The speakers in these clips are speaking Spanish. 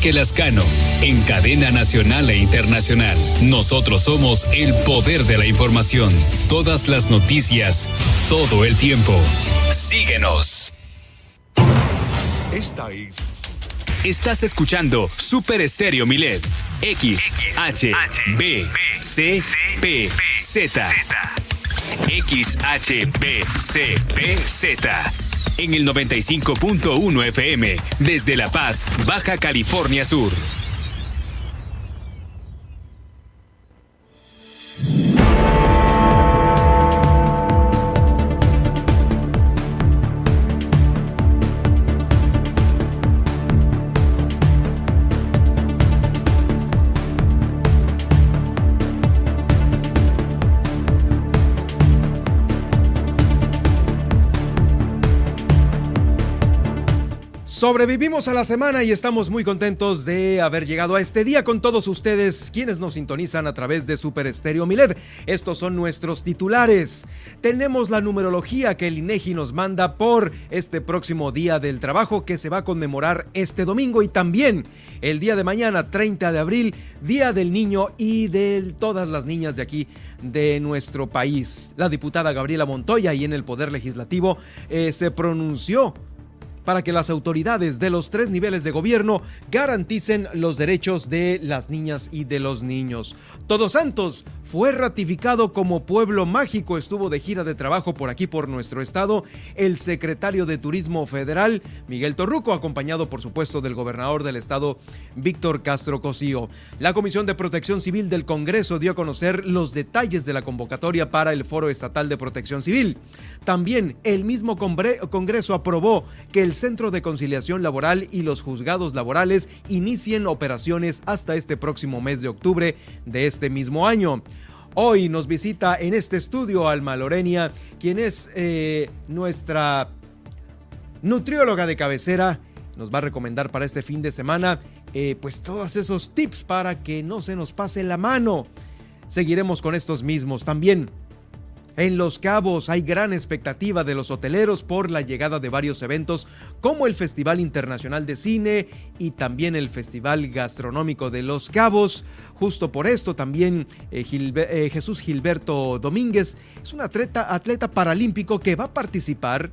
Enrique Lascano en cadena nacional e internacional. Nosotros somos el poder de la información. Todas las noticias, todo el tiempo. Síguenos. Esta es. Estás escuchando Super Estéreo Milet. X, H, B, C, P, Z. X, H, B, C, P, Z en el 95.1 FM, desde La Paz, Baja California Sur. Sobrevivimos a la semana y estamos muy contentos de haber llegado a este día con todos ustedes, quienes nos sintonizan a través de Super Estéreo Milet. Estos son nuestros titulares. Tenemos la numerología que el INEGI nos manda por este próximo Día del Trabajo que se va a conmemorar este domingo y también el día de mañana, 30 de abril, Día del Niño y de todas las niñas de aquí de nuestro país. La diputada Gabriela Montoya y en el Poder Legislativo eh, se pronunció para que las autoridades de los tres niveles de gobierno garanticen los derechos de las niñas y de los niños. Todos Santos fue ratificado como pueblo mágico, estuvo de gira de trabajo por aquí, por nuestro estado, el secretario de Turismo Federal, Miguel Torruco, acompañado por supuesto del gobernador del estado, Víctor Castro Cosío. La Comisión de Protección Civil del Congreso dio a conocer los detalles de la convocatoria para el Foro Estatal de Protección Civil. También el mismo Congreso aprobó que el Centro de Conciliación Laboral y los juzgados laborales inicien operaciones hasta este próximo mes de octubre de este mismo año. Hoy nos visita en este estudio Alma Lorenia, quien es eh, nuestra nutrióloga de cabecera. Nos va a recomendar para este fin de semana eh, pues todos esos tips para que no se nos pase la mano. Seguiremos con estos mismos también. En Los Cabos hay gran expectativa de los hoteleros por la llegada de varios eventos como el Festival Internacional de Cine y también el Festival Gastronómico de Los Cabos. Justo por esto también eh, eh, Jesús Gilberto Domínguez es un atleta, atleta paralímpico que va a participar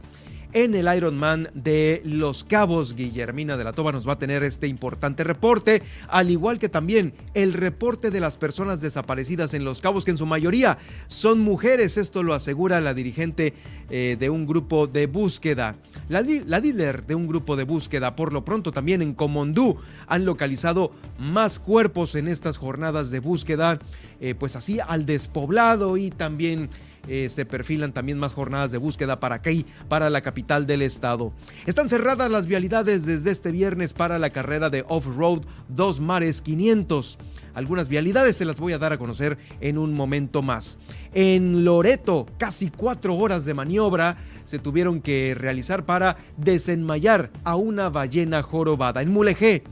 en el Ironman de Los Cabos. Guillermina de la Toba nos va a tener este importante reporte, al igual que también el reporte de las personas desaparecidas en Los Cabos, que en su mayoría son mujeres. Esto lo asegura la dirigente eh, de un grupo de búsqueda. La, la líder de un grupo de búsqueda, por lo pronto también en Comondú, han localizado más cuerpos en estas jornadas de búsqueda, eh, pues así al despoblado y también eh, se perfilan también más jornadas de búsqueda para aquí, para la capital del estado. Están cerradas las vialidades desde este viernes para la carrera de off-road Dos Mares 500. Algunas vialidades se las voy a dar a conocer en un momento más. En Loreto, casi cuatro horas de maniobra se tuvieron que realizar para desenmayar a una ballena jorobada. En Mulegé,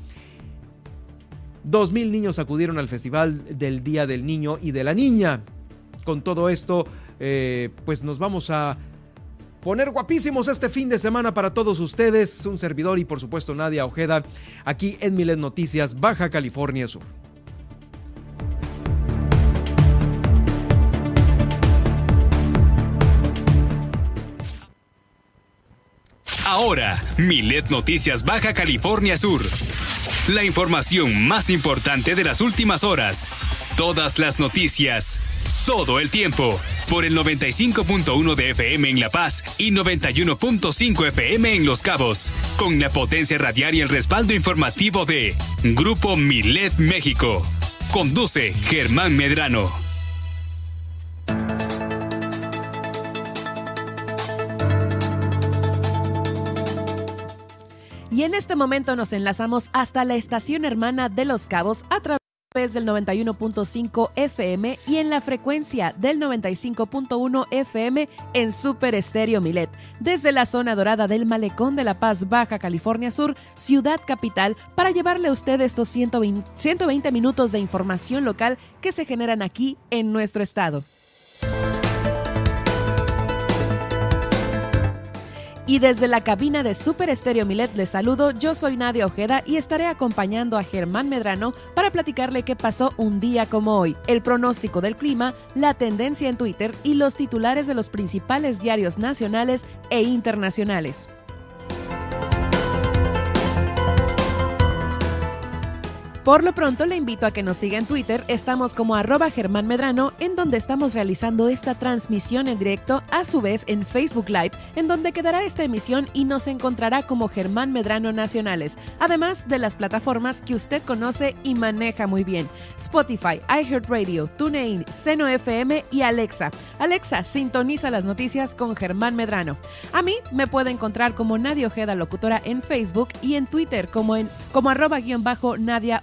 Dos mil niños acudieron al Festival del Día del Niño y de la Niña. Con todo esto, eh, pues nos vamos a poner guapísimos este fin de semana para todos ustedes. Un servidor y por supuesto Nadia Ojeda aquí en Milet Noticias, Baja California Sur. Ahora, Milet Noticias Baja California Sur. La información más importante de las últimas horas. Todas las noticias todo el tiempo por el 95.1 de FM en La Paz y 91.5 FM en Los Cabos, con la potencia radial y el respaldo informativo de Grupo Milet México. Conduce Germán Medrano. Y en este momento nos enlazamos hasta la estación hermana de Los Cabos a través del 91.5 FM y en la frecuencia del 95.1 FM en Super Estéreo Milet, desde la zona dorada del Malecón de La Paz, Baja California Sur, ciudad capital, para llevarle a usted estos 120, 120 minutos de información local que se generan aquí en nuestro estado. Y desde la cabina de Super Estéreo Milet les saludo, yo soy Nadia Ojeda y estaré acompañando a Germán Medrano para platicarle qué pasó un día como hoy, el pronóstico del clima, la tendencia en Twitter y los titulares de los principales diarios nacionales e internacionales. Por lo pronto le invito a que nos siga en Twitter, estamos como arroba Germán Medrano, en donde estamos realizando esta transmisión en directo, a su vez en Facebook Live, en donde quedará esta emisión y nos encontrará como Germán Medrano Nacionales, además de las plataformas que usted conoce y maneja muy bien, Spotify, iHeartRadio, TuneIn, Seno FM y Alexa. Alexa, sintoniza las noticias con Germán Medrano. A mí me puede encontrar como Nadia Ojeda Locutora en Facebook y en Twitter como en como arroba guion bajo Nadia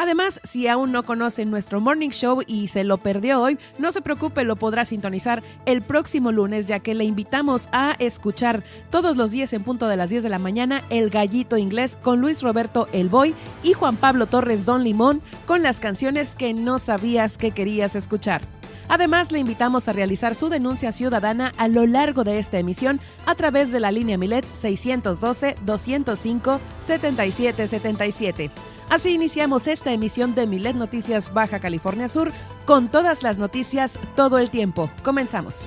Además, si aún no conocen nuestro morning show y se lo perdió hoy, no se preocupe, lo podrá sintonizar el próximo lunes, ya que le invitamos a escuchar todos los días en punto de las 10 de la mañana El Gallito Inglés con Luis Roberto El Boy y Juan Pablo Torres Don Limón con las canciones que no sabías que querías escuchar. Además, le invitamos a realizar su denuncia ciudadana a lo largo de esta emisión a través de la línea Milet 612-205-7777. Así iniciamos esta emisión de Milet Noticias Baja California Sur con todas las noticias todo el tiempo. Comenzamos.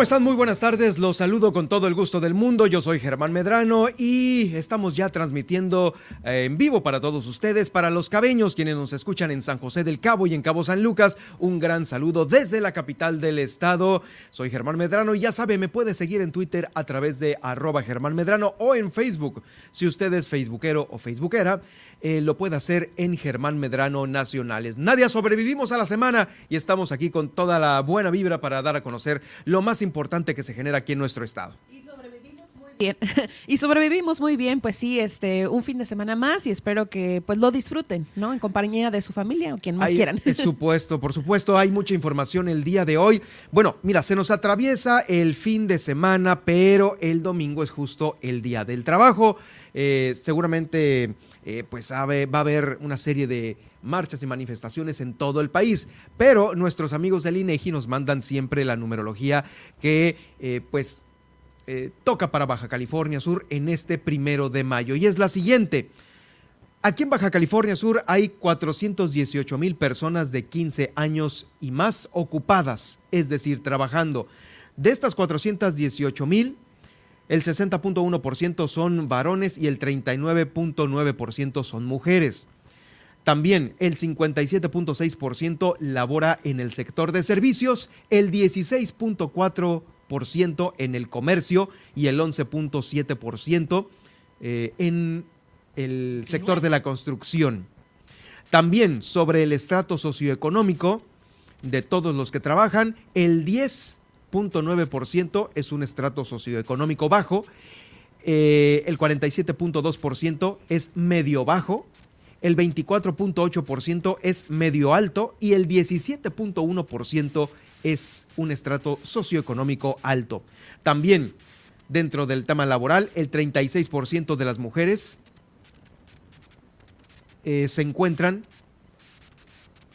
¿Cómo están? Muy buenas tardes. Los saludo con todo el gusto del mundo. Yo soy Germán Medrano y estamos ya transmitiendo eh, en vivo para todos ustedes, para los cabeños, quienes nos escuchan en San José del Cabo y en Cabo San Lucas. Un gran saludo desde la capital del estado. Soy Germán Medrano y ya sabe, me puede seguir en Twitter a través de arroba Germán Medrano o en Facebook. Si usted es facebookero o facebookera, eh, lo puede hacer en Germán Medrano Nacionales. Nadia, sobrevivimos a la semana y estamos aquí con toda la buena vibra para dar a conocer lo más importante importante que se genera aquí en nuestro estado. Y sobrevivimos muy bien. y sobrevivimos muy bien, pues sí, este, un fin de semana más y espero que pues lo disfruten, ¿no? En compañía de su familia o quien más quieran. Por supuesto, por supuesto, hay mucha información el día de hoy. Bueno, mira, se nos atraviesa el fin de semana, pero el domingo es justo el día del trabajo. Eh, seguramente, eh, pues va a haber una serie de marchas y manifestaciones en todo el país. Pero nuestros amigos del INEGI nos mandan siempre la numerología que eh, pues eh, toca para Baja California Sur en este primero de mayo. Y es la siguiente. Aquí en Baja California Sur hay 418 mil personas de 15 años y más ocupadas, es decir, trabajando. De estas 418 mil, el 60.1% son varones y el 39.9% son mujeres. También el 57.6% labora en el sector de servicios, el 16.4% en el comercio y el 11.7% eh, en el sector de la construcción. También sobre el estrato socioeconómico de todos los que trabajan, el 10.9% es un estrato socioeconómico bajo, eh, el 47.2% es medio bajo, el 24.8% es medio alto y el 17.1% es un estrato socioeconómico alto. También dentro del tema laboral, el 36% de las mujeres eh, se encuentran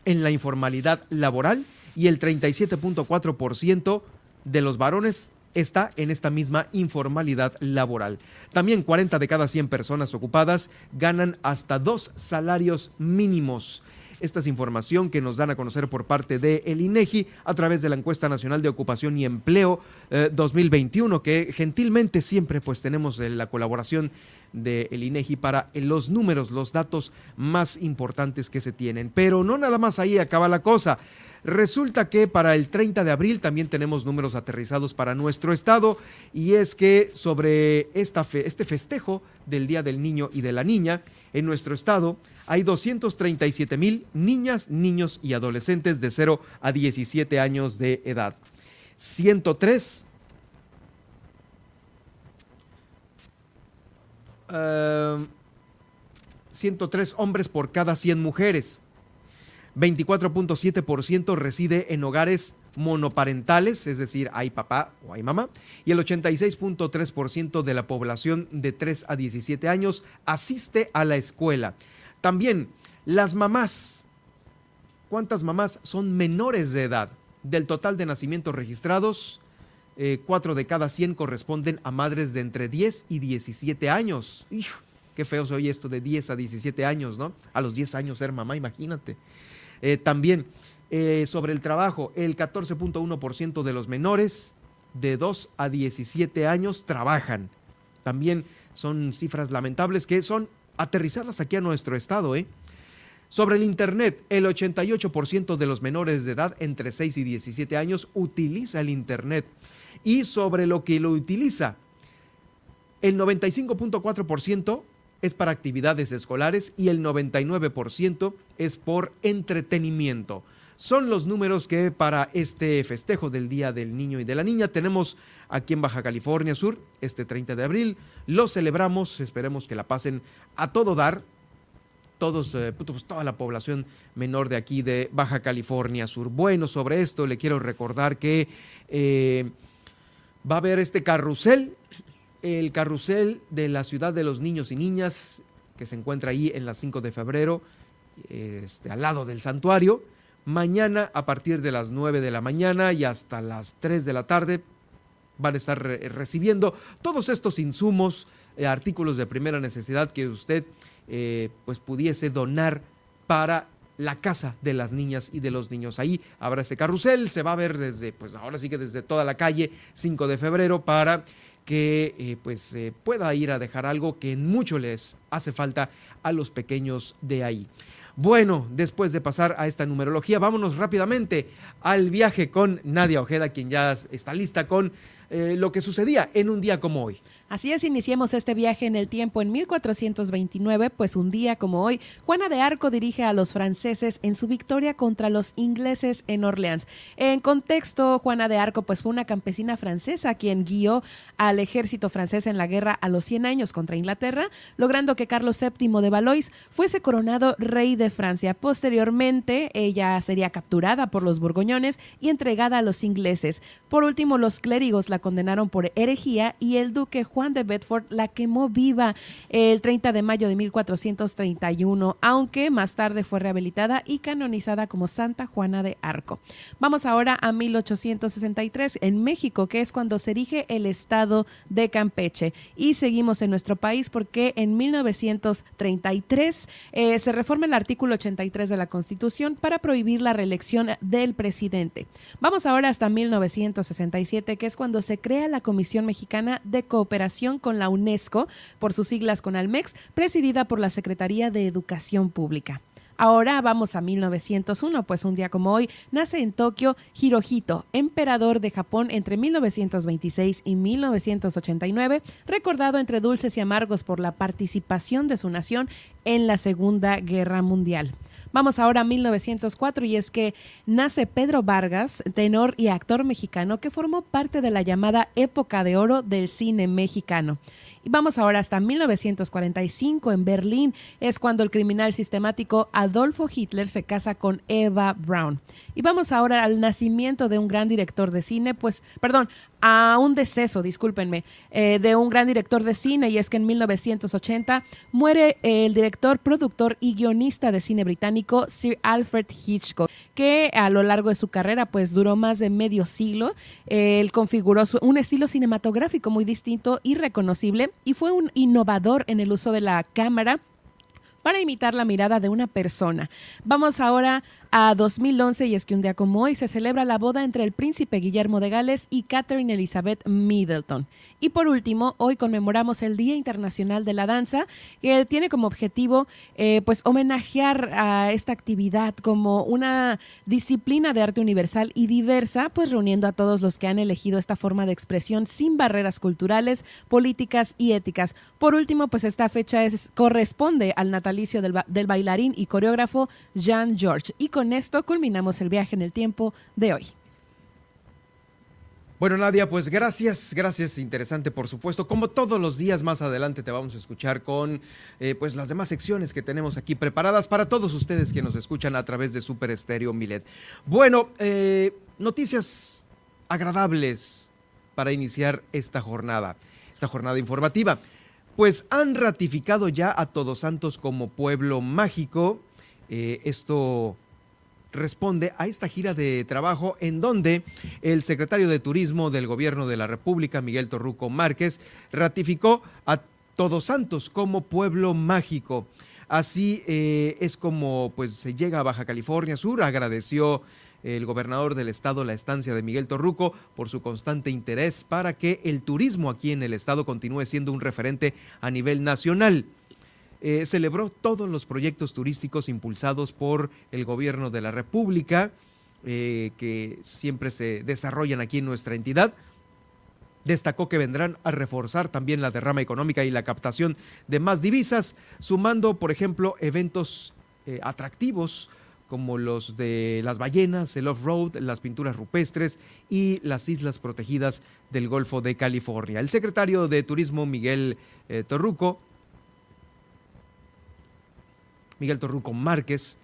en la informalidad laboral y el 37.4% de los varones está en esta misma informalidad laboral. También 40 de cada 100 personas ocupadas ganan hasta dos salarios mínimos. Esta es información que nos dan a conocer por parte de el INEGI a través de la encuesta nacional de ocupación y empleo 2021 eh, que gentilmente siempre pues tenemos la colaboración del el INEGI para los números, los datos más importantes que se tienen. Pero no nada más ahí acaba la cosa. Resulta que para el 30 de abril también tenemos números aterrizados para nuestro estado y es que sobre esta este festejo del Día del Niño y de la Niña, en nuestro estado hay 237 mil niñas, niños y adolescentes de 0 a 17 años de edad. 103 103 hombres por cada 100 mujeres. 24.7% reside en hogares monoparentales, es decir, hay papá o hay mamá, y el 86.3% de la población de 3 a 17 años asiste a la escuela. También las mamás, ¿cuántas mamás son menores de edad? Del total de nacimientos registrados, 4 eh, de cada 100 corresponden a madres de entre 10 y 17 años. Qué feo se oye esto de 10 a 17 años, ¿no? A los 10 años ser mamá, imagínate. Eh, también eh, sobre el trabajo, el 14.1% de los menores de 2 a 17 años trabajan. También son cifras lamentables que son aterrizarlas aquí a nuestro estado. ¿eh? Sobre el Internet, el 88% de los menores de edad entre 6 y 17 años utiliza el Internet. Y sobre lo que lo utiliza, el 95.4% es para actividades escolares y el 99% es por entretenimiento. Son los números que para este festejo del Día del Niño y de la Niña tenemos aquí en Baja California Sur, este 30 de abril. Lo celebramos, esperemos que la pasen a todo dar. Todos, eh, pues, toda la población menor de aquí de Baja California Sur. Bueno, sobre esto le quiero recordar que eh, va a haber este carrusel el carrusel de la ciudad de los niños y niñas, que se encuentra ahí en las 5 de febrero, este, al lado del santuario. Mañana a partir de las 9 de la mañana y hasta las 3 de la tarde van a estar recibiendo todos estos insumos, eh, artículos de primera necesidad que usted eh, pues pudiese donar para la casa de las niñas y de los niños. Ahí habrá ese carrusel, se va a ver desde, pues ahora sí que desde toda la calle 5 de febrero para que eh, pues eh, pueda ir a dejar algo que mucho les hace falta a los pequeños de ahí. Bueno, después de pasar a esta numerología, vámonos rápidamente al viaje con Nadia Ojeda, quien ya está lista con eh, lo que sucedía en un día como hoy. Así es, iniciemos este viaje en el tiempo en 1429, pues un día como hoy, Juana de Arco dirige a los franceses en su victoria contra los ingleses en Orleans. En contexto, Juana de Arco pues fue una campesina francesa quien guió al ejército francés en la guerra a los 100 años contra Inglaterra, logrando que Carlos VII de Valois fuese coronado rey de Francia. Posteriormente, ella sería capturada por los borgoñones y entregada a los ingleses. Por último, los clérigos la condenaron por herejía y el duque Juan de Bedford la quemó viva el 30 de mayo de 1431, aunque más tarde fue rehabilitada y canonizada como Santa Juana de Arco. Vamos ahora a 1863 en México, que es cuando se erige el estado de Campeche. Y seguimos en nuestro país porque en 1933 eh, se reforma el artículo 83 de la Constitución para prohibir la reelección del presidente. Vamos ahora hasta 1967, que es cuando se crea la Comisión Mexicana de Cooperación con la UNESCO, por sus siglas con Almex, presidida por la Secretaría de Educación Pública. Ahora vamos a 1901, pues un día como hoy nace en Tokio Hirohito, emperador de Japón entre 1926 y 1989, recordado entre dulces y amargos por la participación de su nación en la Segunda Guerra Mundial. Vamos ahora a 1904 y es que nace Pedro Vargas, tenor y actor mexicano que formó parte de la llamada época de oro del cine mexicano. Y vamos ahora hasta 1945 en Berlín. Es cuando el criminal sistemático Adolfo Hitler se casa con Eva Braun. Y vamos ahora al nacimiento de un gran director de cine, pues, perdón, a un deceso, discúlpenme, eh, de un gran director de cine. Y es que en 1980 muere el director, productor y guionista de cine británico Sir Alfred Hitchcock, que a lo largo de su carrera, pues, duró más de medio siglo. él configuró un estilo cinematográfico muy distinto y reconocible y fue un innovador en el uso de la cámara para imitar la mirada de una persona. Vamos ahora a 2011 y es que un día como hoy se celebra la boda entre el príncipe Guillermo de Gales y Catherine Elizabeth Middleton. Y por último, hoy conmemoramos el Día Internacional de la Danza, que tiene como objetivo eh, pues homenajear a esta actividad como una disciplina de arte universal y diversa, pues reuniendo a todos los que han elegido esta forma de expresión sin barreras culturales, políticas y éticas. Por último, pues esta fecha es, corresponde al natalicio del, bailarín y coreógrafo Jean George. Y esto culminamos el viaje en el tiempo de hoy. Bueno, Nadia, pues gracias, gracias, interesante, por supuesto. Como todos los días más adelante te vamos a escuchar con eh, pues las demás secciones que tenemos aquí preparadas para todos ustedes que nos escuchan a través de Super Estéreo Milet. Bueno, eh, noticias agradables para iniciar esta jornada, esta jornada informativa. Pues han ratificado ya a Todos Santos como pueblo mágico. Eh, esto responde a esta gira de trabajo en donde el secretario de Turismo del Gobierno de la República, Miguel Torruco Márquez, ratificó a Todos Santos como pueblo mágico. Así eh, es como pues se llega a Baja California Sur, agradeció el gobernador del estado la estancia de Miguel Torruco por su constante interés para que el turismo aquí en el estado continúe siendo un referente a nivel nacional. Eh, celebró todos los proyectos turísticos impulsados por el gobierno de la República, eh, que siempre se desarrollan aquí en nuestra entidad. Destacó que vendrán a reforzar también la derrama económica y la captación de más divisas, sumando, por ejemplo, eventos eh, atractivos como los de las ballenas, el off-road, las pinturas rupestres y las islas protegidas del Golfo de California. El secretario de Turismo, Miguel Torruco, Miguel Torruco Márquez.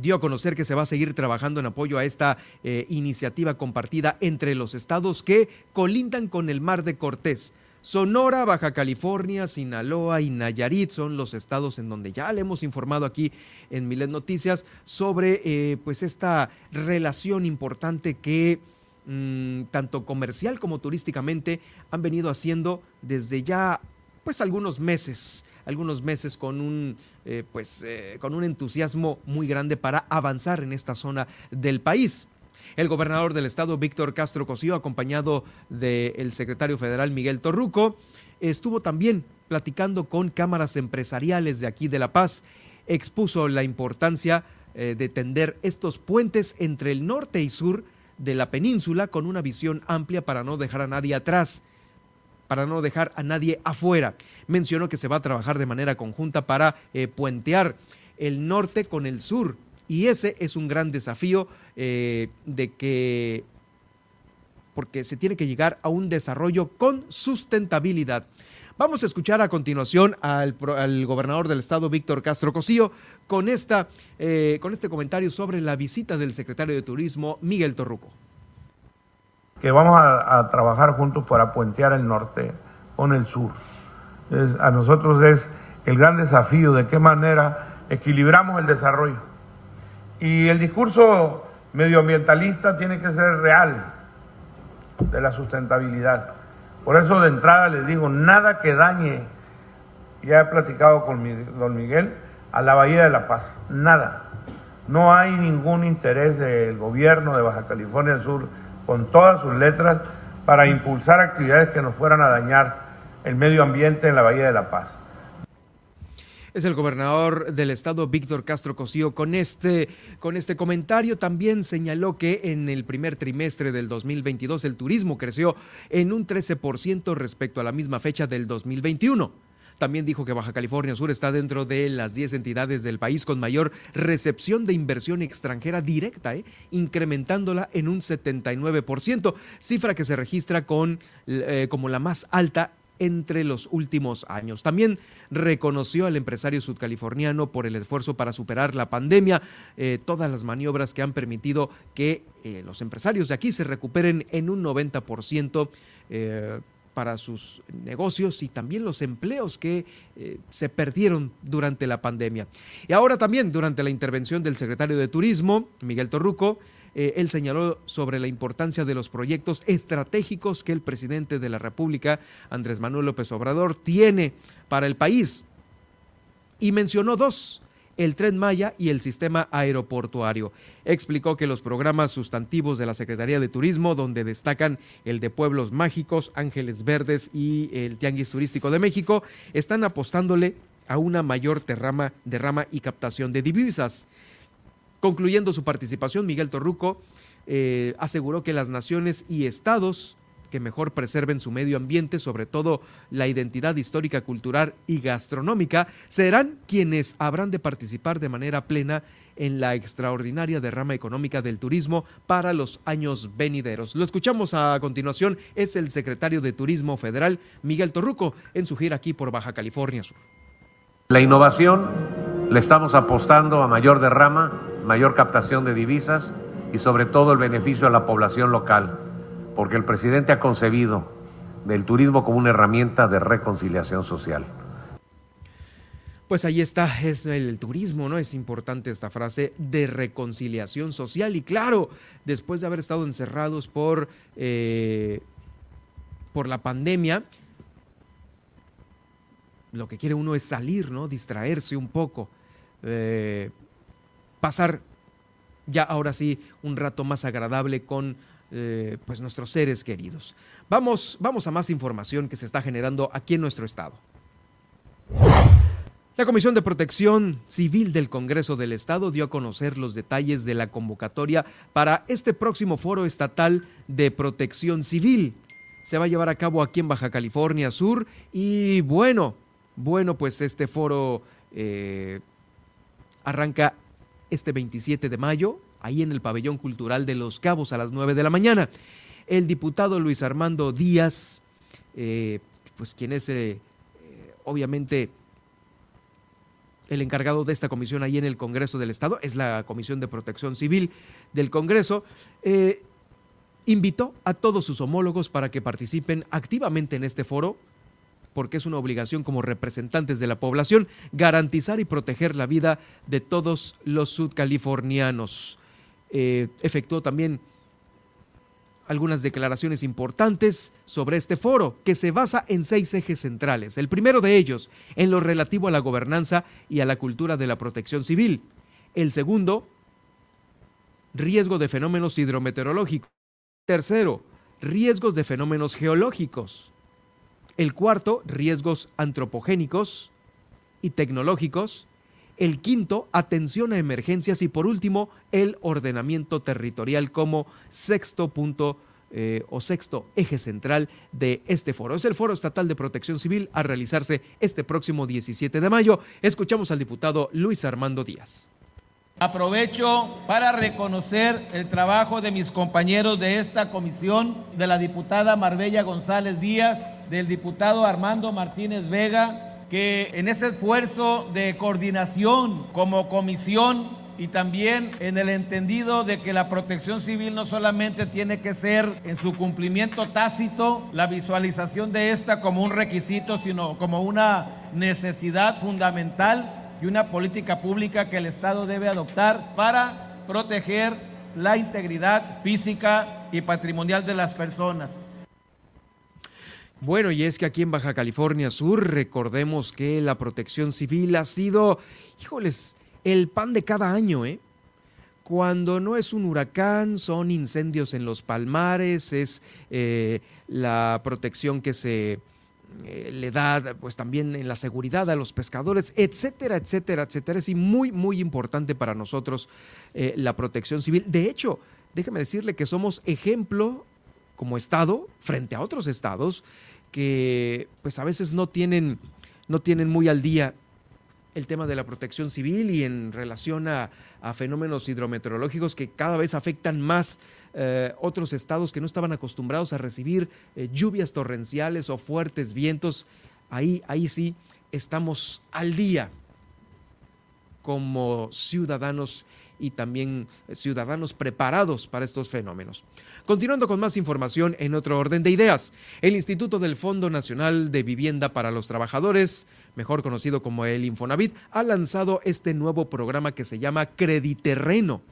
dio a conocer que se va a seguir trabajando en apoyo a esta eh, iniciativa compartida entre los estados que colindan con el Mar de Cortés. Sonora, Baja California, Sinaloa y Nayarit son los estados en donde ya le hemos informado aquí en Milet Noticias sobre eh, pues esta relación importante que Mm, tanto comercial como turísticamente, han venido haciendo desde ya pues algunos meses, algunos meses con un, eh, pues, eh, con un entusiasmo muy grande para avanzar en esta zona del país. El gobernador del estado, Víctor Castro Cosío, acompañado del secretario federal Miguel Torruco, estuvo también platicando con cámaras empresariales de aquí de La Paz, expuso la importancia eh, de tender estos puentes entre el norte y sur de la península con una visión amplia para no dejar a nadie atrás, para no dejar a nadie afuera. Mencionó que se va a trabajar de manera conjunta para eh, puentear el norte con el sur y ese es un gran desafío eh, de que porque se tiene que llegar a un desarrollo con sustentabilidad. Vamos a escuchar a continuación al, gobernador del estado, Víctor Castro Cosío, con, esta, eh, con este comentario sobre la visita del secretario de Turismo, Miguel Torruco. Que vamos a, trabajar juntos para puentear el norte con el sur. a nosotros es el gran desafío de qué manera equilibramos el desarrollo. Y el discurso medioambientalista tiene que ser real de la sustentabilidad. Por eso de entrada les digo, nada que dañe, ya he platicado con don Miguel, a la Bahía de la Paz, nada. No hay ningún interés del gobierno de Baja California Sur, con todas sus letras, para impulsar actividades que nos fueran a dañar el medio ambiente en la Bahía de la Paz es el gobernador del estado, Víctor Castro Cosío. Con este, con este comentario también señaló que en el primer trimestre del 2022 el turismo creció en un 13% respecto a la misma fecha del 2021. También dijo que Baja California Sur está dentro de las 10 entidades del país con mayor recepción de inversión extranjera directa, ¿eh? incrementándola en un 79%, cifra que se registra con, eh, como la más alta entre los últimos años. También reconoció al empresario sudcaliforniano por el esfuerzo para superar la pandemia, eh, todas las maniobras que han permitido que eh, los empresarios de aquí se recuperen en un 90%. Eh, para sus negocios y también los empleos que se perdieron durante la pandemia. Y ahora también, durante la intervención del secretario de Turismo, Miguel Torruco, eh, él señaló sobre la importancia de los proyectos estratégicos que el presidente de la República, Andrés Manuel López Obrador, tiene para el país. Y mencionó dos, el tren Maya y el sistema aeroportuario. Explicó que los programas sustantivos de la Secretaría de Turismo, donde destacan el de Pueblos Mágicos, Ángeles Verdes y el Tianguis Turístico de México, están apostándole a una mayor derrama, derrama y captación de divisas. Concluyendo su participación, Miguel Torruco eh, aseguró que las naciones y estados que mejor preserven su medio ambiente, sobre todo la identidad histórica, cultural y gastronómica, serán quienes habrán de participar de manera plena en la extraordinaria derrama económica del turismo para los años venideros. Lo escuchamos a continuación, es el secretario de Turismo Federal, Miguel Torruco, en su gira aquí por Baja California Sur. La innovación le estamos apostando a mayor derrama, mayor captación de divisas y sobre todo el beneficio a la población local, porque el presidente ha concebido del turismo como una herramienta de reconciliación social. Pues ahí está, es el turismo, ¿no? Es importante esta frase de reconciliación social. Y claro, después de haber estado encerrados por, eh, por la pandemia, lo que quiere uno es salir, ¿no? Distraerse un poco, eh, pasar ya ahora sí un rato más agradable con eh, pues nuestros seres queridos. Vamos, vamos a más información que se está generando aquí en nuestro estado. La Comisión de Protección Civil del Congreso del Estado dio a conocer los detalles de la convocatoria para este próximo foro estatal de protección civil. Se va a llevar a cabo aquí en Baja California Sur y bueno, bueno, pues este foro eh, arranca este 27 de mayo, ahí en el Pabellón Cultural de Los Cabos a las 9 de la mañana. El diputado Luis Armando Díaz, eh, pues quien es eh, obviamente el encargado de esta comisión ahí en el Congreso del Estado, es la Comisión de Protección Civil del Congreso, eh, invitó a todos sus homólogos para que participen activamente en este foro, porque es una obligación como representantes de la población garantizar y proteger la vida de todos los sudcalifornianos. Eh, efectuó también algunas declaraciones importantes sobre este foro, que se basa en seis ejes centrales. El primero de ellos, en lo relativo a la gobernanza y a la cultura de la protección civil. El segundo, riesgo de fenómenos hidrometeorológicos. Tercero, riesgos de fenómenos geológicos. El cuarto, riesgos antropogénicos y tecnológicos. El quinto, atención a emergencias. Y por último, el ordenamiento territorial como sexto punto eh, o sexto eje central de este foro. Es el Foro Estatal de Protección Civil a realizarse este próximo 17 de mayo. Escuchamos al diputado Luis Armando Díaz. Aprovecho para reconocer el trabajo de mis compañeros de esta comisión, de la diputada Marbella González Díaz, del diputado Armando Martínez Vega, que en ese esfuerzo de coordinación como comisión y también en el entendido de que la protección civil no solamente tiene que ser en su cumplimiento tácito la visualización de esta como un requisito, sino como una necesidad fundamental y una política pública que el Estado debe adoptar para proteger la integridad física y patrimonial de las personas. Bueno, y es que aquí en Baja California Sur recordemos que la protección civil ha sido, híjoles, el pan de cada año, ¿eh? Cuando no es un huracán, son incendios en los palmares, es eh, la protección que se eh, le da pues también en la seguridad a los pescadores, etcétera, etcétera, etcétera. Es muy, muy importante para nosotros eh, la protección civil. De hecho, déjeme decirle que somos ejemplo como Estado frente a otros estados que pues a veces no tienen, no tienen muy al día el tema de la protección civil y en relación a, fenómenos hidrometeorológicos que cada vez afectan más eh, otros estados que no estaban acostumbrados a recibir eh, lluvias torrenciales o fuertes vientos. Ahí, ahí sí estamos al día como ciudadanos y también ciudadanos preparados para estos fenómenos. Continuando con más información en otro orden de ideas, el Instituto del Fondo Nacional de Vivienda para los Trabajadores, mejor conocido como el Infonavit, ha lanzado este nuevo programa que se llama Crediterreno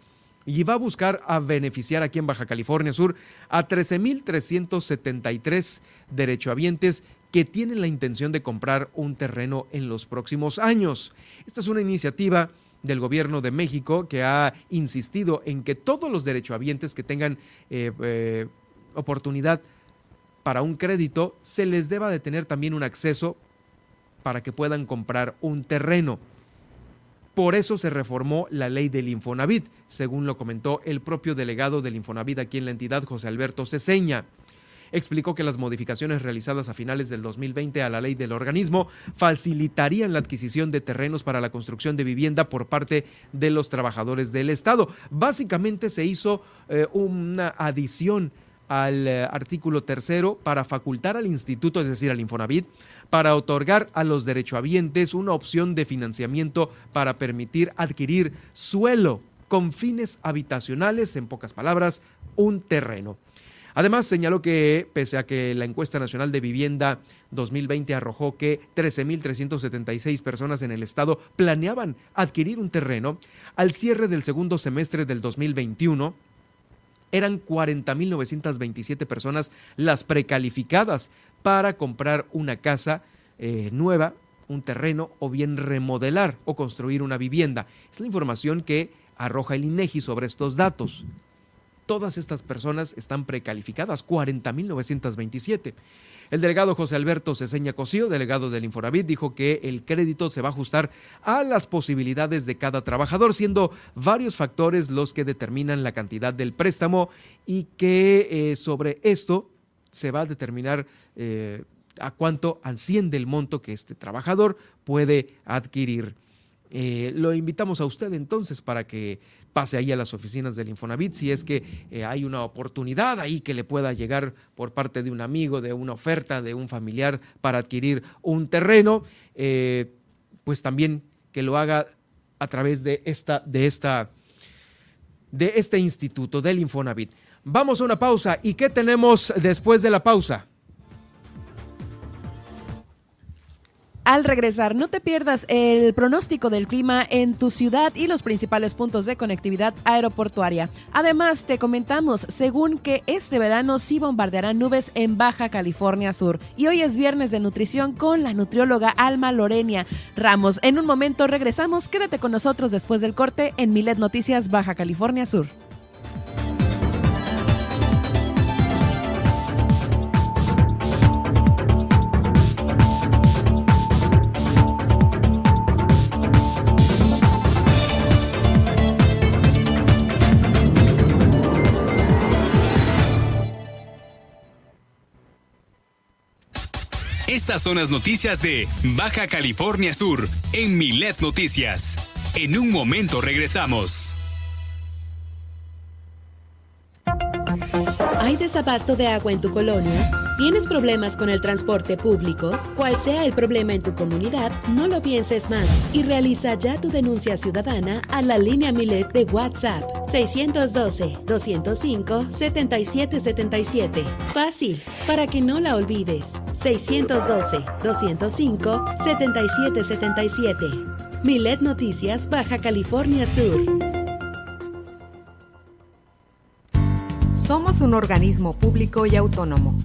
y va a buscar a beneficiar aquí en Baja California Sur a 13.373 derechohabientes que tienen la intención de comprar un terreno en los próximos años. Esta es una iniciativa del gobierno de México que ha insistido en que todos los derechohabientes que tengan eh, eh, oportunidad para un crédito se les deba de tener también un acceso para que puedan comprar un terreno. Por eso se reformó la ley del Infonavit, según lo comentó el propio delegado del Infonavit aquí en la entidad, José Alberto Ceseña. explicó que las modificaciones realizadas a finales del 2020 a la ley del organismo facilitarían la adquisición de terrenos para la construcción de vivienda por parte de los trabajadores del Estado. Básicamente se hizo eh, una adición al eh, artículo tercero para facultar al instituto, es decir, al Infonavit, para otorgar a los derechohabientes una opción de financiamiento para permitir adquirir suelo con fines habitacionales, en pocas palabras, un terreno. Además, señaló que, pese a que la encuesta nacional de vivienda 2020 arrojó que 13.376 personas en el estado planeaban adquirir un terreno, al cierre del segundo semestre del 2021, eran 40.927 personas las precalificadas para comprar una casa eh, nueva, un terreno o bien remodelar o construir una vivienda. Es la información que arroja el INEGI sobre estos datos. Todas estas personas están precalificadas, 40.927. El delegado José Alberto Ceseña Cosío, delegado del Infonavit, dijo que el crédito se va a ajustar a las posibilidades de cada trabajador, siendo varios factores los que determinan la cantidad del préstamo y que eh, sobre esto se va a determinar eh, a cuánto asciende el monto que este trabajador puede adquirir. Eh, lo invitamos a usted entonces para que pase ahí a las oficinas del Infonavit si es que eh, hay una oportunidad ahí que le pueda llegar por parte de un amigo, de una oferta, de un familiar para adquirir un terreno, eh, pues también que lo haga a través de esta, de esta, de este instituto del Infonavit. Vamos a una pausa. ¿Y qué tenemos después de la pausa? Al regresar, no te pierdas el pronóstico del clima en tu ciudad y los principales puntos de conectividad aeroportuaria. Además, te comentamos, según que este verano sí bombardearán nubes en Baja California Sur. Y hoy es viernes de nutrición con la nutrióloga Alma Lorenia Ramos. En un momento regresamos, quédate con nosotros después del corte en Milet Noticias Baja California Sur. Estas son las noticias de Baja California Sur en Milet Noticias. En un momento regresamos. ¿Hay desabasto de agua en tu colonia? ¿Tienes problemas con el transporte público? Cual sea el problema en tu comunidad, no lo pienses más y realiza ya tu denuncia ciudadana a la línea Milet de WhatsApp 612-205-7777. Fácil, para que no la olvides. 612-205-7777. Milet Noticias, Baja California Sur. Somos un organismo público y autónomo.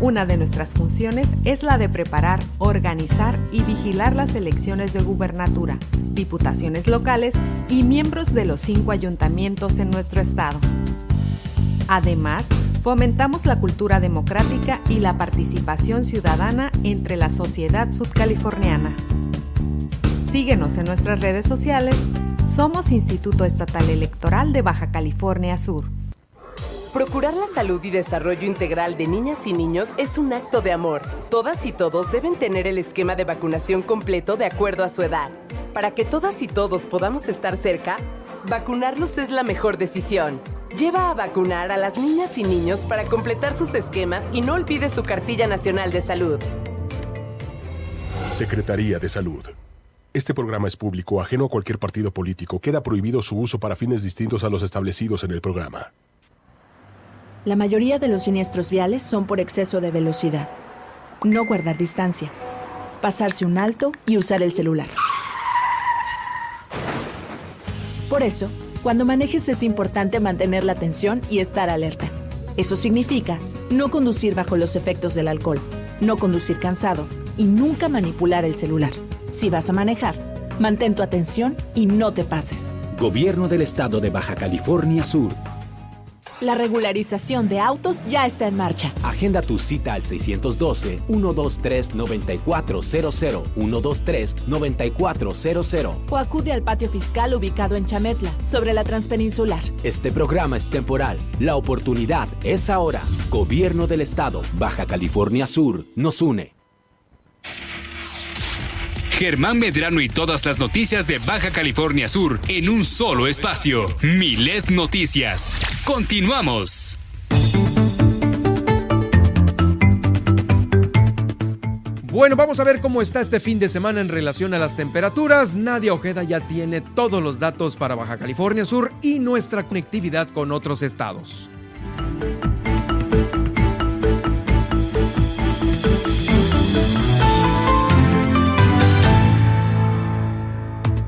Una de nuestras funciones es la de preparar, organizar y vigilar las elecciones de gubernatura, diputaciones locales y miembros de los cinco ayuntamientos en nuestro estado. Además, fomentamos la cultura democrática y la participación ciudadana entre la sociedad sudcaliforniana. Síguenos en nuestras redes sociales. Somos Instituto Estatal Electoral de Baja California Sur. Procurar la salud y desarrollo integral de niñas y niños es un acto de amor. Todas y todos deben tener el esquema de vacunación completo de acuerdo a su edad. Para que todas y todos podamos estar cerca, vacunarlos es la mejor decisión. Lleva a vacunar a las niñas y niños para completar sus esquemas y no olvide su cartilla nacional de salud. Secretaría de Salud. Este programa es público, ajeno a cualquier partido político. Queda prohibido su uso para fines distintos a los establecidos en el programa. La mayoría de los siniestros viales son por exceso de velocidad. No guardar distancia. Pasarse un alto y usar el celular. Por eso, cuando manejes es importante mantener la atención y estar alerta. Eso significa no conducir bajo los efectos del alcohol, no conducir cansado y nunca manipular el celular. Si vas a manejar, mantén tu atención y no te pases. Gobierno del Estado de Baja California Sur. La regularización de autos ya está en marcha. Agenda tu cita al 612-123-9400, 123-9400. O acude al patio fiscal ubicado en Chametla, sobre la Transpeninsular. Este programa es temporal. La oportunidad es ahora. Gobierno del Estado, Baja California Sur, nos une. Germán Medrano y todas las noticias de Baja California Sur en un solo espacio. Milet Noticias. Continuamos. Bueno, vamos a ver cómo está este fin de semana en relación a las temperaturas. Nadia Ojeda ya tiene todos los datos para Baja California Sur y nuestra conectividad con otros estados.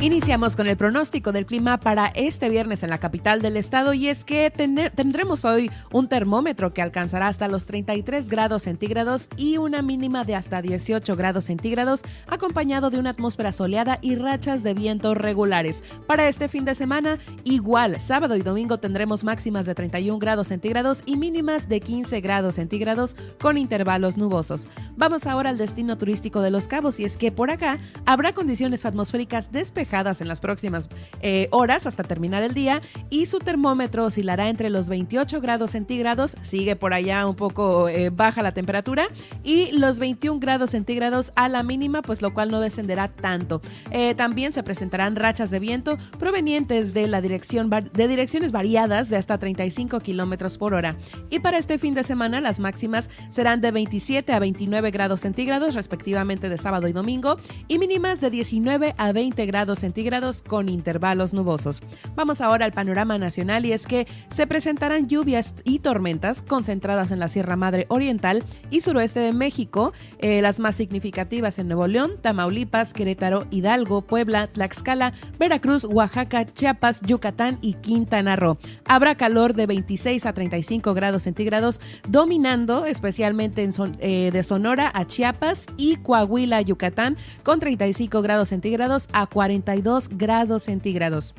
Iniciamos con el pronóstico del clima para este viernes en la capital del estado y es que tendremos hoy un termómetro que alcanzará hasta los 33 grados centígrados y una mínima de hasta 18 grados centígrados acompañado de una atmósfera soleada y rachas de viento regulares. Para este fin de semana, igual, sábado y domingo tendremos máximas de 31 grados centígrados y mínimas de 15 grados centígrados con intervalos nubosos. Vamos ahora al destino turístico de Los Cabos y es que por acá habrá condiciones atmosféricas despejadas en las próximas eh, horas hasta terminar el día y su termómetro oscilará entre los 28 grados centígrados, sigue por allá un poco eh, baja la temperatura, y los 21 grados centígrados a la mínima, pues lo cual no descenderá tanto. Eh, también se presentarán rachas de viento provenientes de la dirección de direcciones variadas de hasta 35 kilómetros por hora. Y para este fin de semana las máximas serán de 27 a 29 grados centígrados respectivamente de sábado y domingo y mínimas de 19 a 20 grados centígrados con intervalos nubosos. Vamos ahora al panorama nacional y es que se presentarán lluvias y tormentas concentradas en la Sierra Madre Oriental y suroeste de México, eh, las más significativas en Nuevo León, Tamaulipas, Querétaro, Hidalgo, Puebla, Tlaxcala, Veracruz, Oaxaca, Chiapas, Yucatán y Quintana Roo. Habrá calor de 26 a 35 grados centígrados, dominando especialmente en eh, de Sonora a Chiapas y Coahuila, Yucatán, con 35 grados centígrados a 40 grados centígrados.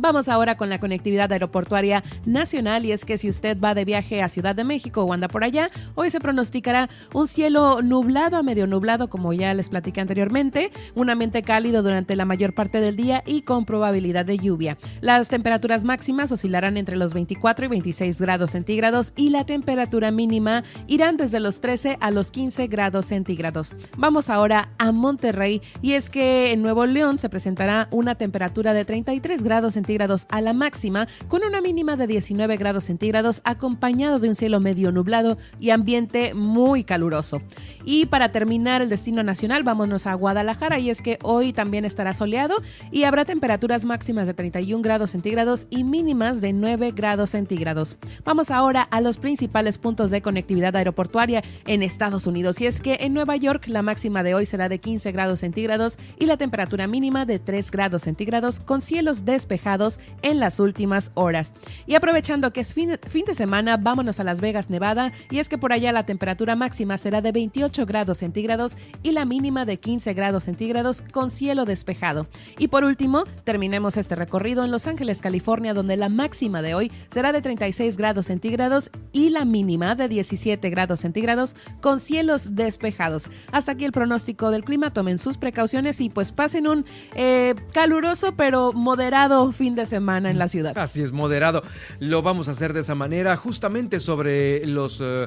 Vamos ahora con la conectividad aeroportuaria nacional y es que si usted va de viaje a Ciudad de México o anda por allá, hoy se pronosticará un cielo nublado a medio nublado, como ya les platiqué anteriormente, un ambiente cálido durante la mayor parte del día y con probabilidad de lluvia. Las temperaturas máximas oscilarán entre los 24 y 26 grados centígrados y la temperatura mínima irán desde los 13 a los 15 grados centígrados. Vamos ahora a Monterrey y es que en Nuevo León se presentará una temperatura de 33 grados centígrados centígrados a la máxima, con una mínima de 19 grados centígrados, acompañado de un cielo medio nublado y ambiente muy caluroso. Y para terminar el destino nacional, vámonos a Guadalajara, y es que hoy también estará soleado y habrá temperaturas máximas de 31 grados centígrados y mínimas de 9 grados centígrados. Vamos ahora a los principales puntos de conectividad aeroportuaria en Estados Unidos, y es que en Nueva York la máxima de hoy será de 15 grados centígrados y la temperatura mínima de 3 grados centígrados con cielos despejados en las últimas horas. Y aprovechando que es fin, de semana, vámonos a Las Vegas, Nevada, y es que por allá la temperatura máxima será de 28 grados centígrados y la mínima de 15 grados centígrados con cielo despejado. Y por último, terminemos este recorrido en Los Ángeles, California, donde la máxima de hoy será de 36 grados centígrados y la mínima de 17 grados centígrados con cielos despejados. Hasta aquí el pronóstico del clima, tomen sus precauciones y pues pasen un eh, caluroso pero moderado fin de semana en la ciudad. Así es, moderado. Lo vamos a hacer de esa manera, justamente sobre los eh,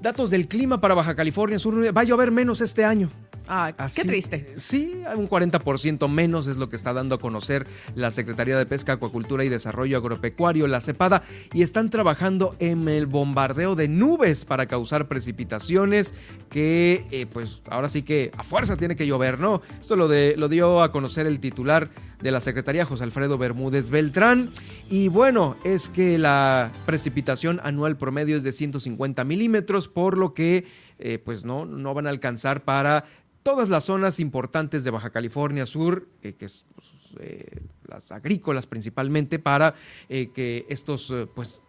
datos del clima para Baja California Sur. Va a llover menos este año. Ah, qué triste. Sí, un 40% menos es lo que está dando a conocer la Secretaría de Pesca, Acuacultura y Desarrollo Agropecuario, la CEPADA, y están trabajando en el bombardeo de nubes para causar precipitaciones que, eh, pues, ahora sí que a fuerza tiene que llover, ¿no? Esto lo, de, lo dio a conocer el titular de la Secretaría, José Alfredo Bermúdez Beltrán. Y bueno, es que la precipitación anual promedio es de 150 milímetros, por lo que eh, pues no, no van a alcanzar para todas las zonas importantes de Baja California Sur, eh, que es pues, eh, las agrícolas principalmente, para eh, que estos pues,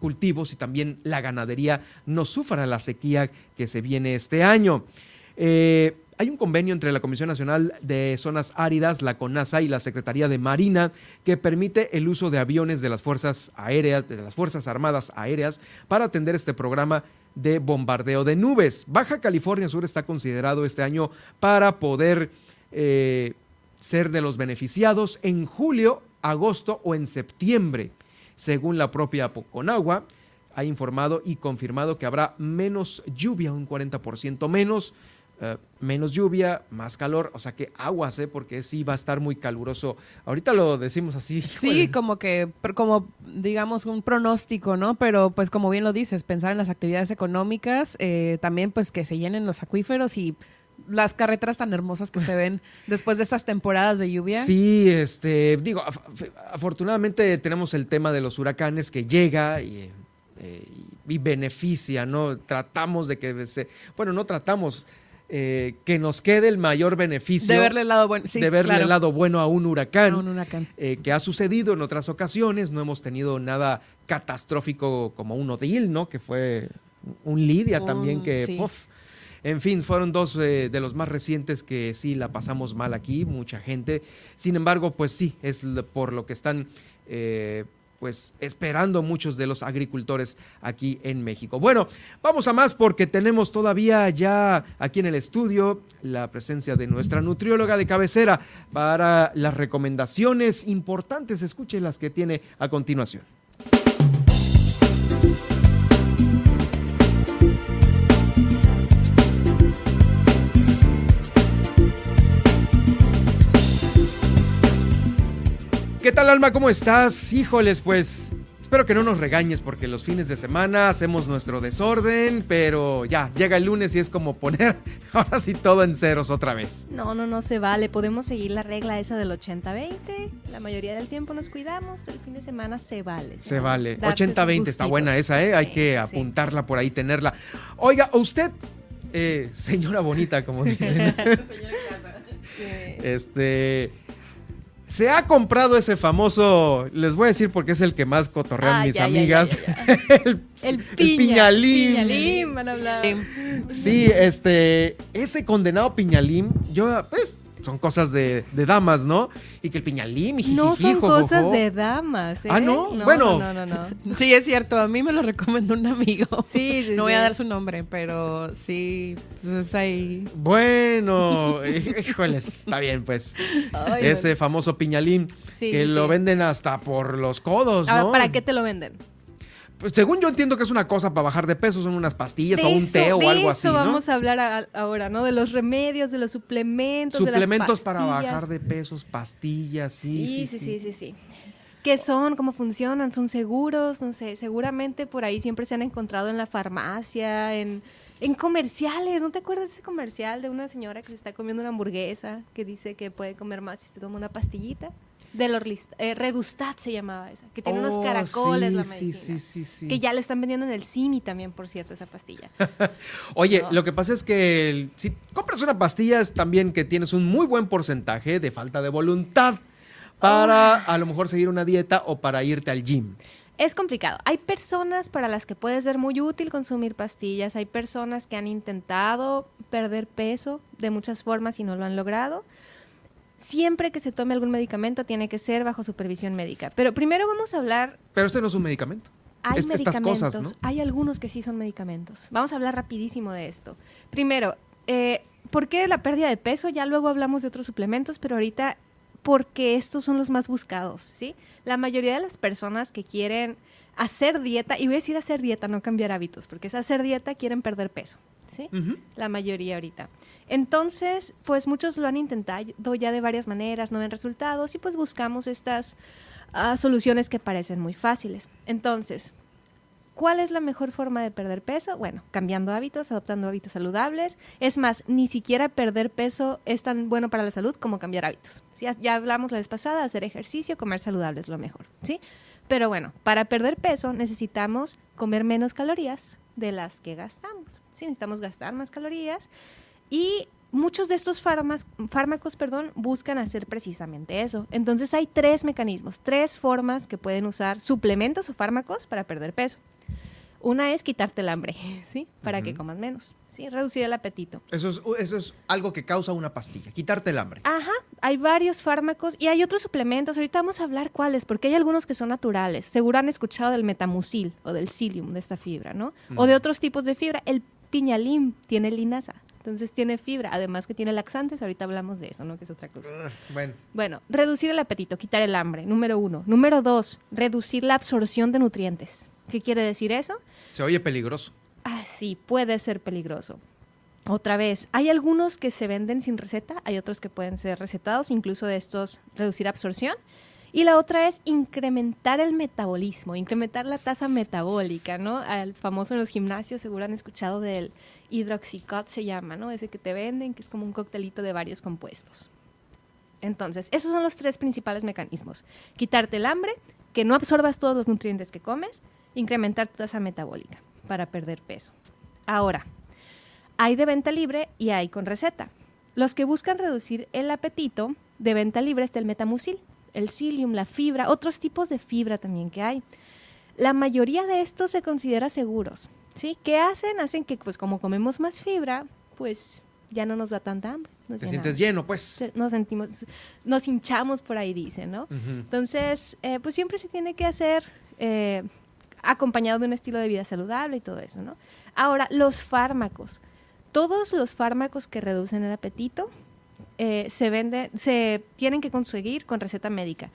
cultivos y también la ganadería no sufran la sequía que se viene este año. Hay un convenio entre la Comisión Nacional de Zonas Áridas, la CONASA y la Secretaría de Marina que permite el uso de aviones de las Fuerzas Aéreas, de las Fuerzas Armadas Aéreas, para atender este programa de bombardeo de nubes. Baja California Sur está considerado este año para poder eh, ser de los beneficiados en julio, agosto o en septiembre. Según la propia Poconagua, ha informado y confirmado que habrá menos lluvia, un 40% menos, eh, menos lluvia, más calor, o sea que aguas, ¿eh? porque sí va a estar muy caluroso. Ahorita lo decimos así. Sí, como que, como digamos un pronóstico, ¿no? Pero pues como bien lo dices, pensar en las actividades económicas, eh, también pues que se llenen los acuíferos y las carreteras tan hermosas que se ven después de estas temporadas de lluvia. Sí, este, digo, afortunadamente tenemos el tema de los huracanes que llega y eh, y beneficia, ¿no? Tratamos de que se, bueno, no tratamos, eh, que nos quede el mayor beneficio. De verle el lado bueno, de verle el lado bueno a un huracán. un huracán. Eh, que ha sucedido en otras ocasiones, no hemos tenido nada catastrófico como un Odil, ¿no? Que fue un Lidia también que, en fin, fueron dos de los más recientes que sí la pasamos mal aquí, mucha gente. Sin embargo, pues sí, es por lo que están pues esperando muchos de los agricultores aquí en México. Bueno, vamos a más porque tenemos todavía ya aquí en el estudio la presencia de nuestra nutrióloga de cabecera para las recomendaciones importantes. Escuche las que tiene a continuación. ¿Qué tal, Alma? ¿Cómo estás? Híjoles, pues espero que no nos regañes porque los fines de semana hacemos nuestro desorden, pero ya, llega el lunes y es como poner ahora sí todo en ceros otra vez. No, no, no se vale. Podemos seguir la regla esa del 80-20. La mayoría del tiempo nos cuidamos, pero el fin de semana se vale. Se, vale. 80-20 está buena esa, ¿eh? Hay que apuntarla por ahí, tenerla. Oiga, usted, eh, señora bonita, como dicen. señora casa. Este se ha comprado ese famoso, les voy a decir porque es el que más cotorrean mis amigas, el, piñalín. Piñalín, van a hablar. Sí, este, ese condenado piñalín, yo, pues, son cosas de, damas, ¿no? Y que el piñalín, mi No son cosas de damas. ¿eh? Ah, ¿no? bueno. No, no, no, Sí, es cierto. A mí me lo recomendó un amigo. Sí, sí No voy a dar su nombre, pero sí, pues es ahí. Bueno, híjoles, está bien, pues. Ese famoso piñalín que lo venden hasta por los codos, ¿no? ¿Para qué te lo venden? Pues, según yo entiendo que es una cosa para bajar de peso, son unas pastillas o un té o algo así. vamos a hablar ahora, ¿no? De los remedios, de los suplementos. Suplementos para bajar de pesos, pastillas, sí sí sí, sí, sí, sí, ¿Qué son? ¿Cómo funcionan? ¿Son seguros? No sé, seguramente por ahí siempre se han encontrado en la farmacia, en, en comerciales. ¿No te acuerdas de ese comercial de una señora que se está comiendo una hamburguesa que dice que puede comer más si se toma una pastillita? De los eh, Redustat se llamaba esa, que tiene unos oh, caracoles la medicina. Sí, sí, sí, Que ya le están vendiendo en el CIMI también, por cierto, esa pastilla. Oye, lo que pasa es que si compras una pastilla es también que tienes un muy buen porcentaje de falta de voluntad para a lo mejor seguir una dieta o para irte al gym. Es complicado. Hay personas para las que puede ser muy útil consumir pastillas. Hay personas que han intentado perder peso de muchas formas y no lo han logrado siempre que se tome algún medicamento tiene que ser bajo supervisión médica. Pero primero vamos a hablar... Pero este no es un medicamento. Hay medicamentos, hay algunos que sí son medicamentos. Vamos a hablar rapidísimo de esto. Primero, eh, ¿por qué la pérdida de peso? Ya luego hablamos de otros suplementos, pero ahorita porque estos son los más buscados, ¿sí? La mayoría de las personas que quieren hacer dieta, y voy a decir hacer dieta, no cambiar hábitos, porque es hacer dieta, quieren perder peso, ¿sí? La mayoría ahorita. Entonces, pues muchos lo han intentado ya de varias maneras, no ven resultados y pues buscamos estas ah, soluciones que parecen muy fáciles. Entonces, ¿cuál es la mejor forma de perder peso? Bueno, cambiando hábitos, adoptando hábitos saludables. Es más, ni siquiera perder peso es tan bueno para la salud como cambiar hábitos. Ya hablamos la vez pasada, hacer ejercicio, comer saludable es lo mejor, ¿sí? Pero bueno, para perder peso necesitamos comer menos calorías de las que gastamos. Sí, necesitamos gastar más calorías y muchos de estos fármacos, perdón, buscan hacer precisamente eso. Entonces hay tres mecanismos, tres formas que pueden usar suplementos o fármacos para perder peso. Una es quitarte el hambre, ¿sí? Para que comas menos, ¿sí? Reducir el apetito. Eso es, eso es algo que causa una pastilla, quitarte el hambre. Ajá, hay varios fármacos y hay otros suplementos. Ahorita vamos a hablar cuáles, porque hay algunos que son naturales. Seguro han escuchado del metamucil o del psyllium, de esta fibra, ¿no? O de otros tipos de fibra. El piñalín tiene linaza. Entonces tiene fibra, además que tiene laxantes, ahorita hablamos de eso, ¿no? Que es otra cosa. bueno. Bueno, reducir el apetito, quitar el hambre, número uno. Número dos, reducir la absorción de nutrientes. ¿Qué quiere decir eso? Se oye peligroso. Ah, sí, puede ser peligroso. Otra vez, hay algunos que se venden sin receta, hay otros que pueden ser recetados, incluso de estos reducir absorción. Y la otra es incrementar el metabolismo, incrementar la tasa metabólica, ¿no? Al famoso en los gimnasios, seguro han escuchado del hidroxicot, se llama, ¿no? Ese que te venden, que es como un coctelito de varios compuestos. Entonces, esos son los tres principales mecanismos. Quitarte el hambre, que no absorbas todos los nutrientes que comes incrementar tu tasa metabólica para perder peso. Ahora, hay de venta libre y hay con receta. Los que buscan reducir el apetito, de venta libre está el metamucil, el psyllium, la fibra, otros tipos de fibra también que hay. La mayoría de estos se considera seguros. ¿sí? ¿Qué hacen? Hacen que, pues como comemos más fibra, pues ya no nos da tanta hambre. Te sientes lleno, pues. Nos sentimos, nos hinchamos por ahí, dicen, ¿no? Entonces, eh, pues siempre se tiene que hacer eh, acompañado de un estilo de vida saludable y todo eso, ¿no? Ahora, los fármacos. Todos los fármacos que reducen el apetito eh, se venden, se tienen que conseguir con receta médica.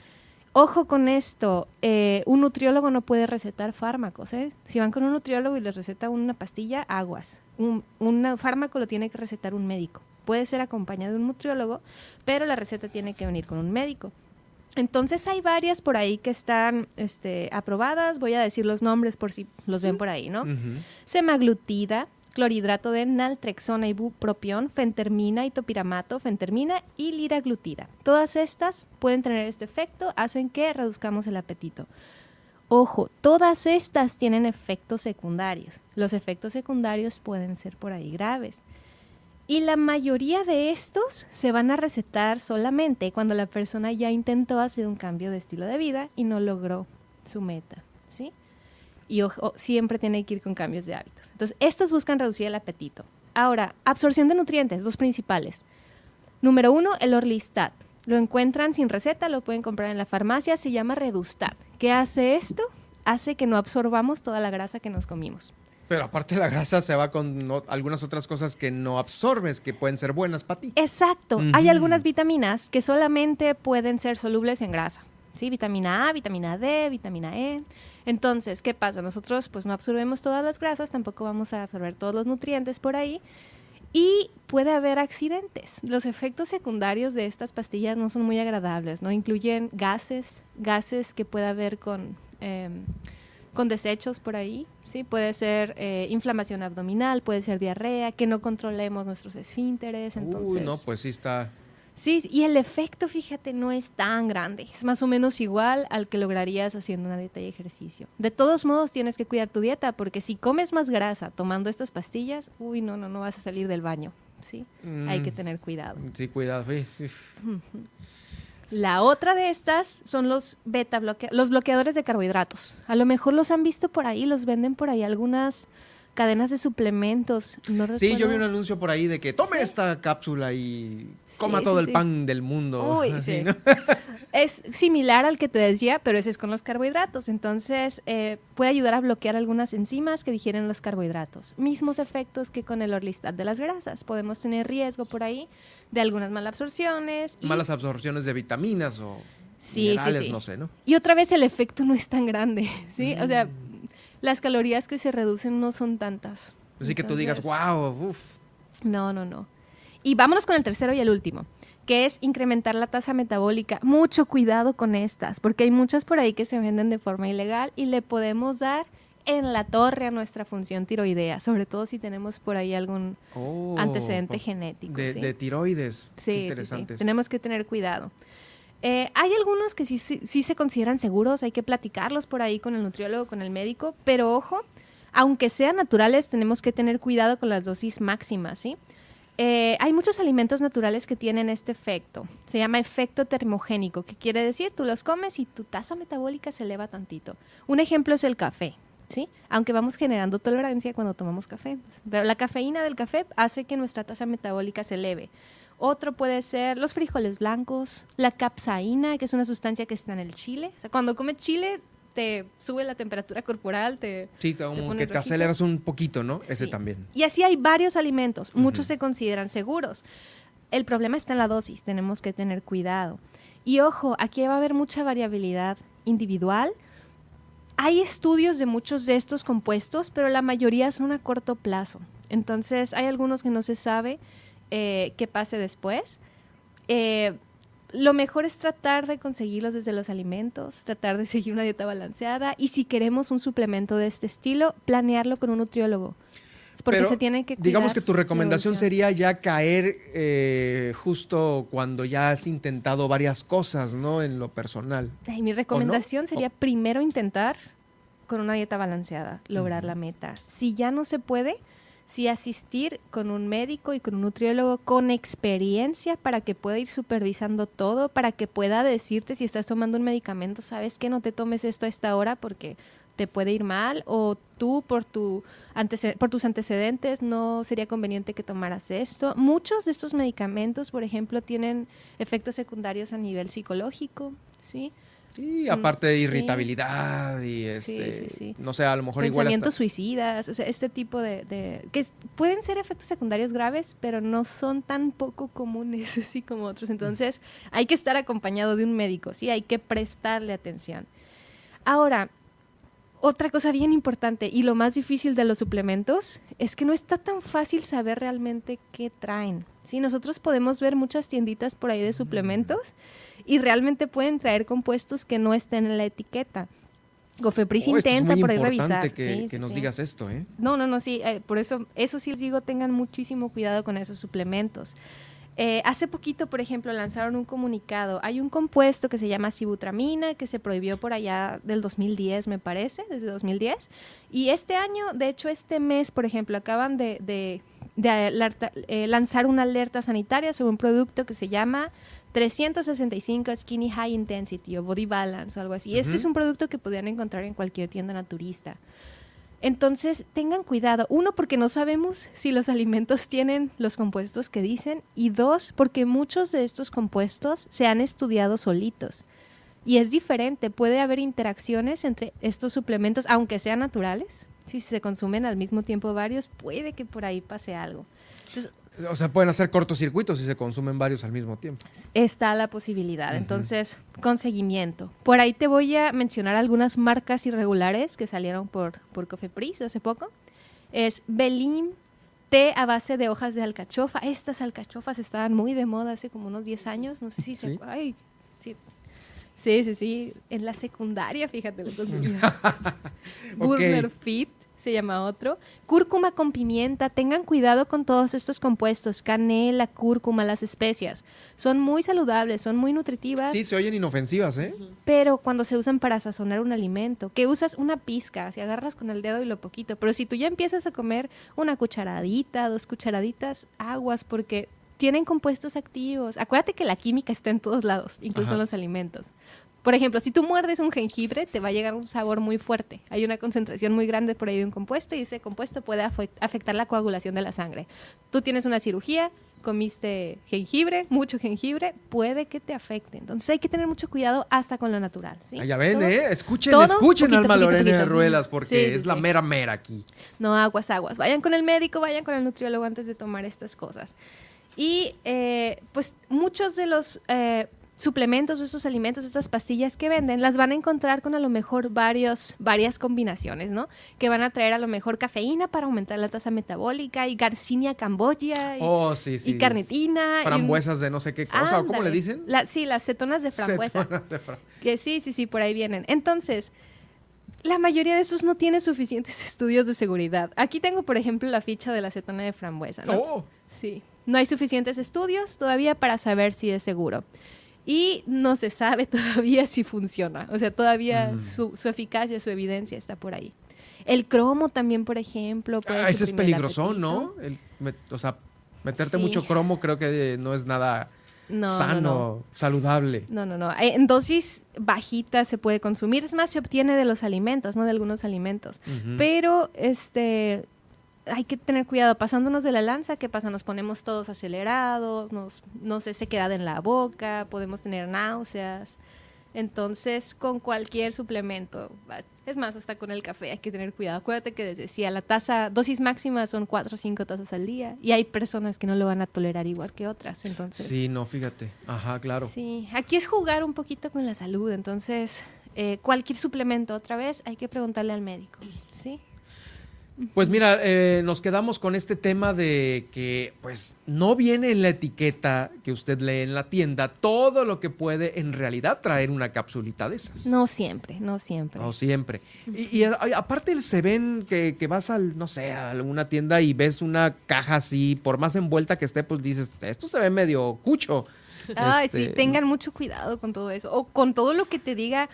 Ojo con esto, eh, un nutriólogo no puede recetar fármacos. ¿eh? Si van con un nutriólogo y les receta una pastilla, aguas. Un, un, fármaco lo tiene que recetar un médico. Puede ser acompañado de un nutriólogo, pero la receta tiene que venir con un médico. Entonces hay varias por ahí que están este, aprobadas. Voy a decir los nombres por si los ven por ahí, ¿no? Semaglutida, clorhidrato de naltrexona, ibupropión, fentermina, topiramato, fentermina y liraglutida. Todas estas pueden tener este efecto, hacen que reduzcamos el apetito. Ojo, todas estas tienen efectos secundarios. Los efectos secundarios pueden ser por ahí graves. Y la mayoría de estos se van a recetar solamente cuando la persona ya intentó hacer un cambio de estilo de vida y no logró su meta, ¿sí? Y ojo, siempre tiene que ir con cambios de hábitos. Entonces, estos buscan reducir el apetito. Ahora, absorción de nutrientes, dos principales. Número uno, el Orlistat. Lo encuentran sin receta, lo pueden comprar en la farmacia, se llama Redustat. ¿Qué hace esto? Hace que no absorbamos toda la grasa que nos comimos. Pero aparte la grasa se va con algunas otras cosas que no absorbes, que pueden ser buenas para ti. Exacto. Hay algunas vitaminas que solamente pueden ser solubles en grasa. ¿sí? Vitamina A, vitamina D, vitamina E. Entonces, ¿qué pasa? Nosotros pues no absorbemos todas las grasas, tampoco vamos a absorber todos los nutrientes por ahí. Y puede haber accidentes. Los efectos secundarios de estas pastillas no son muy agradables, ¿no? Incluyen gases, gases que puede haber con, em, con desechos por ahí, ¿sí? Puede ser eh, inflamación abdominal, puede ser diarrea, que no controlemos nuestros esfínteres, entonces... Uy, no, pues sí está... Sí, y el efecto, fíjate, no es tan grande. Es más o menos igual al que lograrías haciendo una dieta y ejercicio. De todos modos, tienes que cuidar tu dieta, porque si comes más grasa tomando estas pastillas, uy, no, no, no vas a salir del baño. ¿sí? Hay que mm. tener cuidado. Sí, cuidado. Sí, La otra de estas son los beta los bloqueadores de carbohidratos. A lo mejor los han visto por ahí, los venden por ahí algunas cadenas de suplementos. sí, yo vi un anuncio por ahí de que tome esta cápsula y coma todo el pan del mundo. es similar al que te decía, pero ese es con los carbohidratos. Entonces, eh, puede ayudar a bloquear algunas enzimas que digieren los carbohidratos. Mismos efectos que con el orlistat de las grasas. Podemos tener riesgo por ahí de algunas malas absorciones. Malas absorciones de vitaminas o minerales, no sé, ¿no? Y otra vez el efecto no es tan grande, ¿sí? O sea, mm. las calorías que se reducen no son tantas. Así que tú digas, wow, uff. No, no, no. Y vámonos con el tercero y el último, que es incrementar la tasa metabólica. Mucho cuidado con estas, porque hay muchas por ahí que se venden de forma ilegal y le podemos dar en la torre a nuestra función tiroidea, sobre todo si tenemos por ahí algún oh, antecedente genético. De, tiroides. Sí, tenemos que tener cuidado. Eh, hay algunos que sí, sí, se consideran seguros, hay que platicarlos por ahí con el nutriólogo, con el médico, pero ojo, aunque sean naturales, tenemos que tener cuidado con las dosis máximas, ¿sí? Eh, hay muchos alimentos naturales que tienen este efecto. Se llama efecto termogénico, que quiere decir tú los comes y tu tasa metabólica se eleva tantito. Un ejemplo es el café. ¿sí? Aunque vamos generando tolerancia cuando tomamos café. Pero la cafeína del café hace que nuestra tasa metabólica se eleve. Otro puede ser los frijoles blancos, la capsaína, que es una sustancia que está en el chile. O sea, cuando comes chile, te sube la temperatura corporal, te... Sí, como que te aceleras un poquito, ¿no? Ese también. Y así hay varios alimentos, muchos se consideran seguros. El problema está en la dosis, tenemos que tener cuidado. Y ojo, aquí va a haber mucha variabilidad individual. Hay estudios de muchos de estos compuestos, pero la mayoría son a corto plazo. Entonces, hay algunos que no se sabe eh, qué pase después. Eh, lo mejor es tratar de conseguirlos desde los alimentos, tratar de seguir una dieta balanceada y si queremos un suplemento de este estilo, planearlo con un nutriólogo. Porque se tiene que Digamos que tu recomendación sería ya caer eh, justo cuando ya has intentado varias cosas, ¿no? En lo personal. mi recomendación sería primero intentar con una dieta balanceada, lograr la meta. Si ya no se puede, sí asistir con un médico y con un nutriólogo con experiencia para que pueda ir supervisando todo, para que pueda decirte si estás tomando un medicamento, sabes que no te tomes esto a esta hora porque te puede ir mal o tú por, tu por tus antecedentes no sería conveniente que tomaras esto. Muchos de estos medicamentos, por ejemplo, tienen efectos secundarios a nivel psicológico, ¿sí? Y aparte de irritabilidad y este, no sé, a lo mejor igual hasta... suicidas, o sea, este tipo de, que pueden ser efectos secundarios graves, pero no son tan poco comunes así como otros. Entonces, hay que estar acompañado de un médico, sí, hay que prestarle atención. Ahora, otra cosa bien importante y lo más difícil de los suplementos es que no está tan fácil saber realmente qué traen. Sí, nosotros podemos ver muchas tienditas por ahí de suplementos y realmente pueden traer compuestos que no estén en la etiqueta. Gofepris oh, intenta por ahí revisar. Que, que nos digas esto, ¿eh? No, no, no, sí, eh, por eso, eso sí les digo, tengan muchísimo cuidado con esos suplementos. Eh, hace poquito, por ejemplo, lanzaron un comunicado. Hay un compuesto que se llama sibutramina, que se prohibió por allá del 2010, me parece, desde 2010. Y este año, de hecho, este mes, por ejemplo, acaban de, de, eh, lanzar una alerta sanitaria sobre un producto que se llama 365 Skinny High Intensity o Body Balance o algo así. Ese es un producto que podrían encontrar en cualquier tienda naturista. Entonces, tengan cuidado. Uno, porque no sabemos si los alimentos tienen los compuestos que dicen. Y dos, porque muchos de estos compuestos se han estudiado solitos. Y es diferente. Puede haber interacciones entre estos suplementos, aunque sean naturales. Si se consumen al mismo tiempo varios, puede que por ahí pase algo. Entonces, o sea, pueden hacer cortocircuitos si se consumen varios al mismo tiempo. Está la posibilidad. Entonces, con seguimiento. Por ahí te voy a mencionar algunas marcas irregulares que salieron por, por Cofepris hace poco. Es Belim, té a base de hojas de alcachofa. Estas alcachofas estaban muy de moda hace como unos 10 años. No sé si se... Ay, sí. Sí, sí, En la secundaria, fíjate, los dos Burger Fit se llama otro. Cúrcuma con pimienta. Tengan cuidado con todos estos compuestos. Canela, cúrcuma, las especias. Son muy saludables, son muy nutritivas. Sí, se oyen inofensivas, ¿eh? Pero cuando se usan para sazonar un alimento, que usas una pizca, si agarras con el dedo y lo poquito. Pero si tú ya empiezas a comer una cucharadita, dos cucharaditas, aguas, porque tienen compuestos activos. Acuérdate que la química está en todos lados, incluso en los alimentos. Por ejemplo, si tú muerdes un jengibre, te va a llegar un sabor muy fuerte. Hay una concentración muy grande por ahí de un compuesto y ese compuesto puede afectar la coagulación de la sangre. Tú tienes una cirugía, comiste jengibre, mucho jengibre, puede que te afecte. Entonces hay que tener mucho cuidado hasta con lo natural. ¿sí? Ah, ya ven, ¿eh? Escuchen, escuchen Alma Lorena de Ruelas porque es la mera mera aquí. No, aguas, aguas. Vayan con el médico, vayan con el nutriólogo antes de tomar estas cosas. Y eh, pues muchos de los eh, suplementos o estos alimentos, estas pastillas que venden, las van a encontrar con a lo mejor varios, varias combinaciones, ¿no? Que van a traer a lo mejor cafeína para aumentar la tasa metabólica y garcinia camboya y, oh, carnetina. Frambuesas de no sé qué cosa, ¿cómo le dicen? sí, las cetonas de frambuesa. Cetonas de que sí, sí, sí, por ahí vienen. Entonces, la mayoría de estos no tienen suficientes estudios de seguridad. Aquí tengo, por ejemplo, la ficha de la acetona de frambuesa, ¿no? Oh. Sí. No hay suficientes estudios todavía para saber si es seguro y no se sabe todavía si funciona. O sea, todavía mm. su, eficacia, su evidencia está por ahí. El cromo también, por ejemplo. Puede ah, ese es peligroso, ¿no? o sea, meterte mucho cromo creo que no es nada sano, saludable. No, no, no. En dosis bajitas se puede consumir. Es más, se obtiene de los alimentos, no de algunos alimentos. Pero, este, hay que tener cuidado. Pasándonos de la lanza, ¿qué pasa? Nos ponemos todos acelerados, nos, no sé, se queda en la boca, podemos tener náuseas. Entonces, con cualquier suplemento, es más, hasta con el café hay que tener cuidado. Acuérdate que les decía, la tasa, dosis máxima son 4 o 5 tazas al día y hay personas que no lo van a tolerar igual que otras, entonces... Sí, no, fíjate. Ajá, claro. Sí, aquí es jugar un poquito con la salud, entonces eh, cualquier suplemento, otra vez, hay que preguntarle al médico, ¿sí? Pues mira, eh, nos quedamos con este tema de que pues no viene en la etiqueta que usted lee en la tienda todo lo que puede en realidad traer una capsulita de esas. No siempre, no siempre. No siempre. Y, aparte se ven que, que, vas al, no sé, a alguna tienda y ves una caja así, por más envuelta que esté, pues dices, esto se ve medio cucho. Ay, sí, este, tengan mucho cuidado con todo eso. O con todo lo que te diga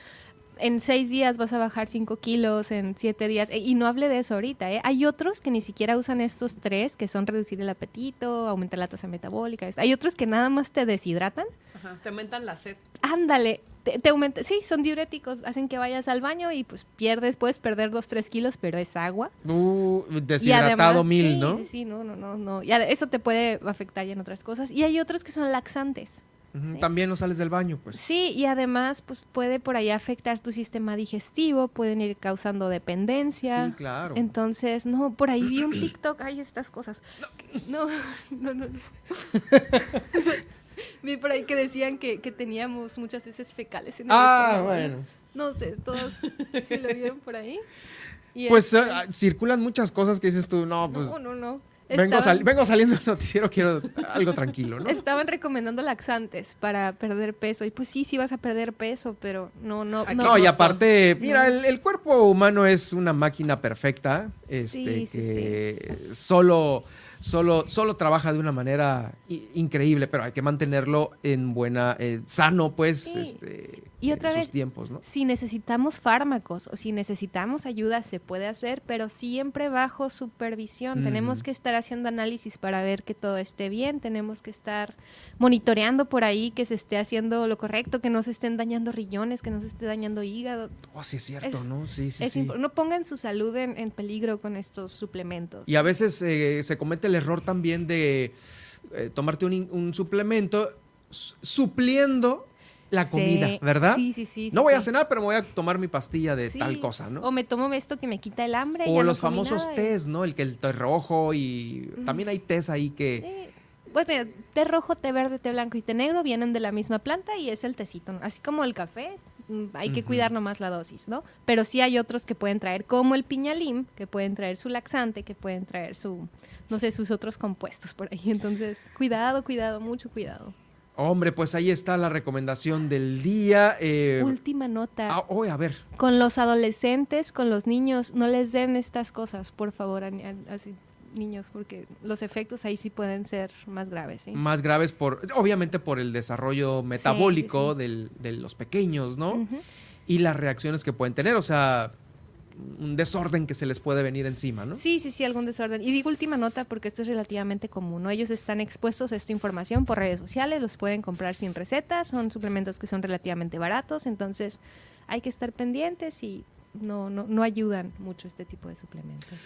en seis días vas a bajar cinco kilos, en siete días, e, y no hable de eso ahorita, ¿eh? Hay otros que ni siquiera usan estos tres, que son reducir el apetito, aumentar la tasa metabólica. Hay otros que nada más te deshidratan. Ajá, te aumentan la sed. Ándale, te, aumenta, sí, son diuréticos, hacen que vayas al baño y pues pierdes, puedes perder dos, tres kilos, pero es agua. Uh, deshidratado mil, ¿no? Sí, sí, no, no, no, no. eso te puede afectar ya en otras cosas. Y hay otros que son laxantes. También no sales del baño, pues. Sí, y además pues puede por ahí afectar tu sistema digestivo, pueden ir causando dependencia. Sí, claro. Entonces, no, por ahí vi un TikTok, hay estas cosas. No, no, no. no. vi por ahí que decían que, teníamos muchas veces fecales en el Ah, bueno. No sé, todos si lo vieron por ahí. pues este ah, circulan muchas cosas que dices tú, no, pues. No, no, no. Vengo, vengo, saliendo del noticiero, quiero algo tranquilo, ¿no? Estaban recomendando laxantes para perder peso. Y pues sí, sí vas a perder peso, pero no, no. No, y aparte, mira, el, cuerpo humano es una máquina perfecta. Este, que solo solo, solo trabaja de una manera increíble, pero hay que mantenerlo en buena, eh, sano, pues, este, y otra en vez, sus tiempos, ¿no? Si necesitamos fármacos o si necesitamos ayuda, se puede hacer, pero siempre bajo supervisión. Tenemos que estar haciendo análisis para ver que todo esté bien, tenemos que estar monitoreando por ahí que se esté haciendo lo correcto, que no se estén dañando riñones, que no se esté dañando hígado. Oh, sí, es cierto, ¿no? Sí, sí, sí. No pongan su salud en, en, peligro con estos suplementos. Y a veces eh, se comete el error también de eh, tomarte un, suplemento supliendo la comida, ¿verdad? Sí, sí, sí. No voy a cenar, pero me voy a tomar mi pastilla de tal cosa, ¿no? O me tomo esto que me quita el hambre. O los famosos tés, ¿no? El que el té rojo y también hay tés ahí que... Pues mira, té rojo, té verde, té blanco y té negro vienen de la misma planta y es el tecito, así como el café, Mm, hay que cuidar nomás la dosis, ¿no? Pero sí hay otros que pueden traer, como el piñalim, que pueden traer su laxante, que pueden traer su, no sé, sus otros compuestos por ahí. Entonces, cuidado, cuidado, mucho cuidado. Hombre, pues ahí está la recomendación del día. Eh, Última nota. Ah, a ver. Con los adolescentes, con los niños, no les den estas cosas, por favor. Así, niños, porque los efectos ahí sí pueden ser más graves. Más graves, por obviamente por el desarrollo metabólico de los pequeños, ¿no? Y las reacciones que pueden tener, o sea, un desorden que se les puede venir encima, ¿no? Sí, sí, sí, algún desorden. Y digo última nota porque esto es relativamente común, ¿no? Ellos están expuestos a esta información por redes sociales, los pueden comprar sin receta, son suplementos que son relativamente baratos, entonces hay que estar pendientes y no, no, no ayudan mucho este tipo de suplementos.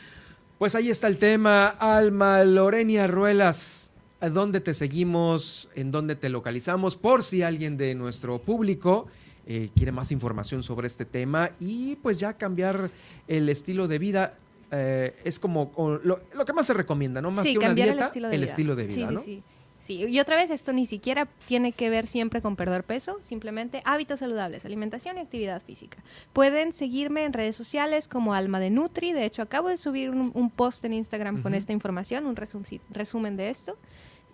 Pues ahí está el tema. Alma Lorenia Ruelas, ¿a dónde te seguimos? ¿En dónde te localizamos? Por si alguien de nuestro público eh, quiere más información sobre este tema y pues ya cambiar el estilo de vida. Eh, es como lo, que más se recomienda, ¿no? Más que una dieta, el estilo de el vida, estilo de vida ¿no? Sí, Sí, y otra vez esto ni siquiera tiene que ver siempre con perder peso, simplemente hábitos saludables, alimentación y actividad física. Pueden seguirme en redes sociales como Alma de Nutri, de hecho acabo de subir un, post en Instagram con esta información, un resumen de esto.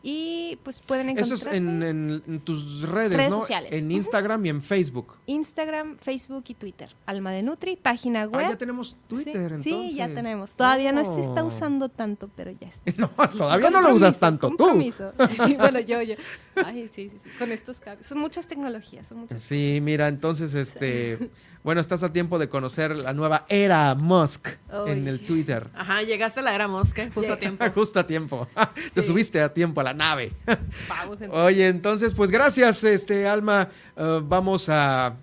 Y pues pueden encontrar. Eso es en, tus redes, ¿no? sociales. En Instagram y en Facebook. Instagram, Facebook y Twitter. Alma de Nutri, página web. Ah, ya tenemos Twitter, entonces. Sí, ya tenemos. Todavía no se está oh. usando tanto, pero ya está. no, todavía no lo usas tanto tú. bueno, yo, yo. Ay, sí, sí, sí. Con estos cambios. Son muchas tecnologías, son muchas. Sí, mira, entonces, este. Bueno, estás a tiempo de conocer la nueva era Musk en el Twitter. Ajá, llegaste a la era Musk, ¿eh? justo a tiempo. justo a tiempo. Te subiste a tiempo a la nave. Vamos, Oye, entonces, pues gracias, este Alma. Uh, vamos a,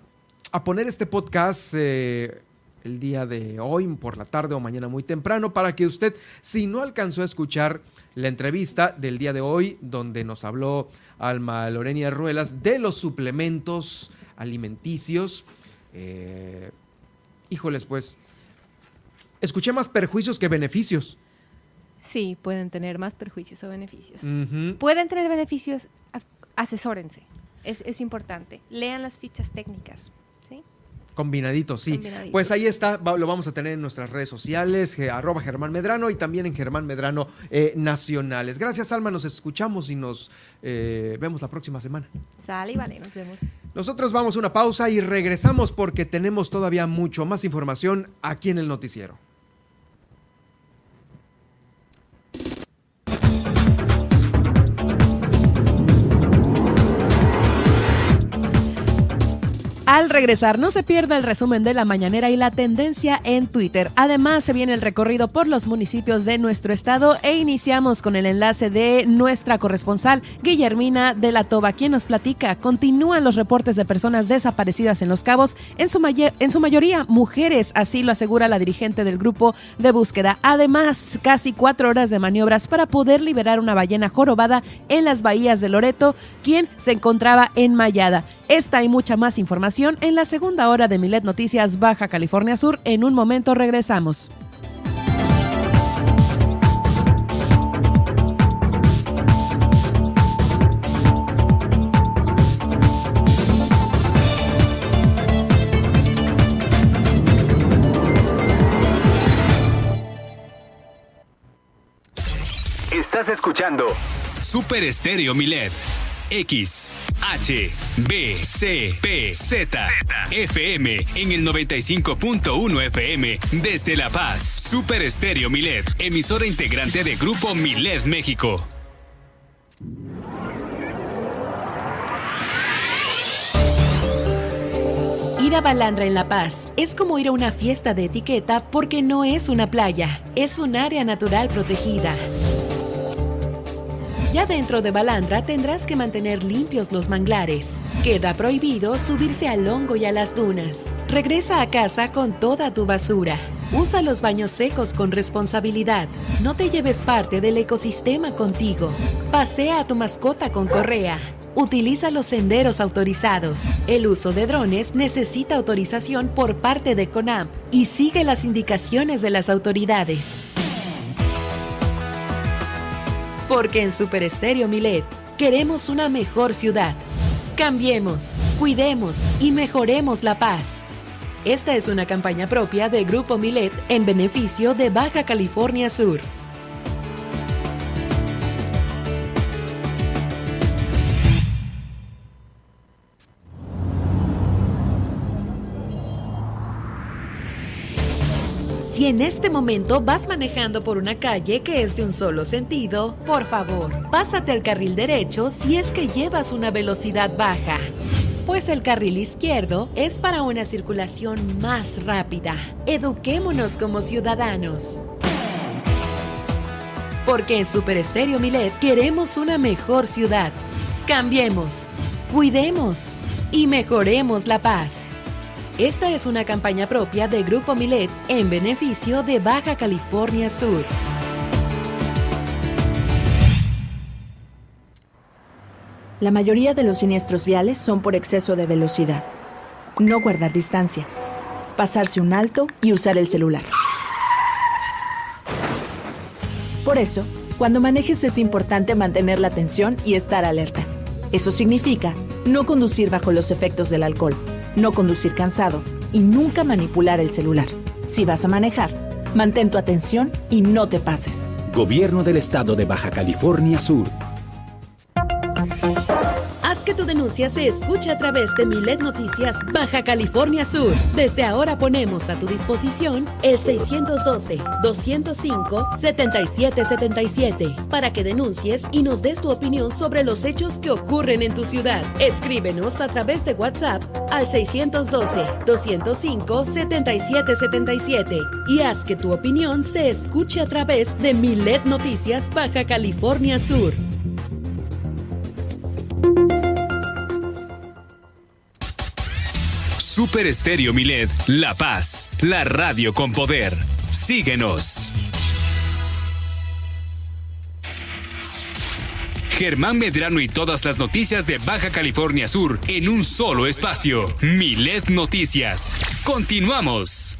a, poner este podcast. Eh, el día de hoy, por la tarde o mañana muy temprano, para que usted, si no alcanzó a escuchar la entrevista del día de hoy, donde nos habló Alma Lorenia Ruelas de los suplementos alimenticios, eh, híjoles, pues, escuché más perjuicios que beneficios. Sí, pueden tener más perjuicios o beneficios. Pueden tener beneficios, asesórense. Es, es importante. Lean las fichas técnicas. Combinadito, sí. Pues ahí está, lo vamos a tener en nuestras redes sociales, arroba Germán Medrano y también en Germán Medrano eh, Nacionales. Gracias, Alma, nos escuchamos y nos eh, vemos la próxima semana. Sale y vale, nos vemos. Nosotros vamos a una pausa y regresamos porque tenemos todavía mucho más información aquí en el noticiero. Al regresar, no se pierda el resumen de la mañanera y la tendencia en Twitter. Además, se viene el recorrido por los municipios de nuestro estado e iniciamos con el enlace de nuestra corresponsal, Guillermina de la Toba, quien nos platica. Continúan los reportes de personas desaparecidas en Los Cabos, en su, mayoría mujeres, así lo asegura la dirigente del grupo de búsqueda. Además, casi cuatro horas de maniobras para poder liberar una ballena jorobada en las bahías de Loreto, quien se encontraba enmayada. Esta y mucha más información en la segunda hora de Milet Noticias Baja California Sur. En un momento regresamos. Estás escuchando Super Estéreo Milet. X, H, B, C, P, Z, FM en el 95.1 FM desde La Paz. Super Estéreo Milet, emisora integrante de Grupo Milet México. Ir a Balandra en La Paz es como ir a una fiesta de etiqueta porque no es una playa, es un área natural protegida. Ya dentro de Balandra tendrás que mantener limpios los manglares. Queda prohibido subirse al hongo y a las dunas. Regresa a casa con toda tu basura. Usa los baños secos con responsabilidad. No te lleves parte del ecosistema contigo. Pasea a tu mascota con correa. Utiliza los senderos autorizados. El uso de drones necesita autorización por parte de CONAMP y sigue las indicaciones de las autoridades. Porque en Super Estéreo Milet queremos una mejor ciudad. Cambiemos, cuidemos y mejoremos la paz. Esta es una campaña propia de Grupo Milet en beneficio de Baja California Sur. Si en este momento vas manejando por una calle que es de un solo sentido, por favor, pásate al carril derecho si es que llevas una velocidad baja. Pues el carril izquierdo es para una circulación más rápida. Eduquémonos como ciudadanos. Porque en Super Estéreo Milet queremos una mejor ciudad. Cambiemos, cuidemos y mejoremos la paz. Esta es una campaña propia de Grupo Milet en beneficio de Baja California Sur. La mayoría de los siniestros viales son por exceso de velocidad. No guardar distancia. Pasarse un alto y usar el celular. Por eso, cuando manejes es importante mantener la atención y estar alerta. Eso significa no conducir bajo los efectos del alcohol no conducir cansado y nunca manipular el celular. Si vas a manejar, mantén tu atención y no te pases. Gobierno del Estado de Baja California Sur tu denuncia se escuche a través de Milet Noticias Baja California Sur. Desde ahora ponemos a tu disposición el 612-205-7777 para que denuncies y nos des tu opinión sobre los hechos que ocurren en tu ciudad. Escríbenos a través de WhatsApp al 612-205-7777 y haz que tu opinión se escuche a través de Milet Noticias Baja California Sur. Super Estéreo Milet, La Paz, la radio con poder. Síguenos. Germán Medrano y todas las noticias de Baja California Sur en un solo espacio. Milet Noticias. Continuamos.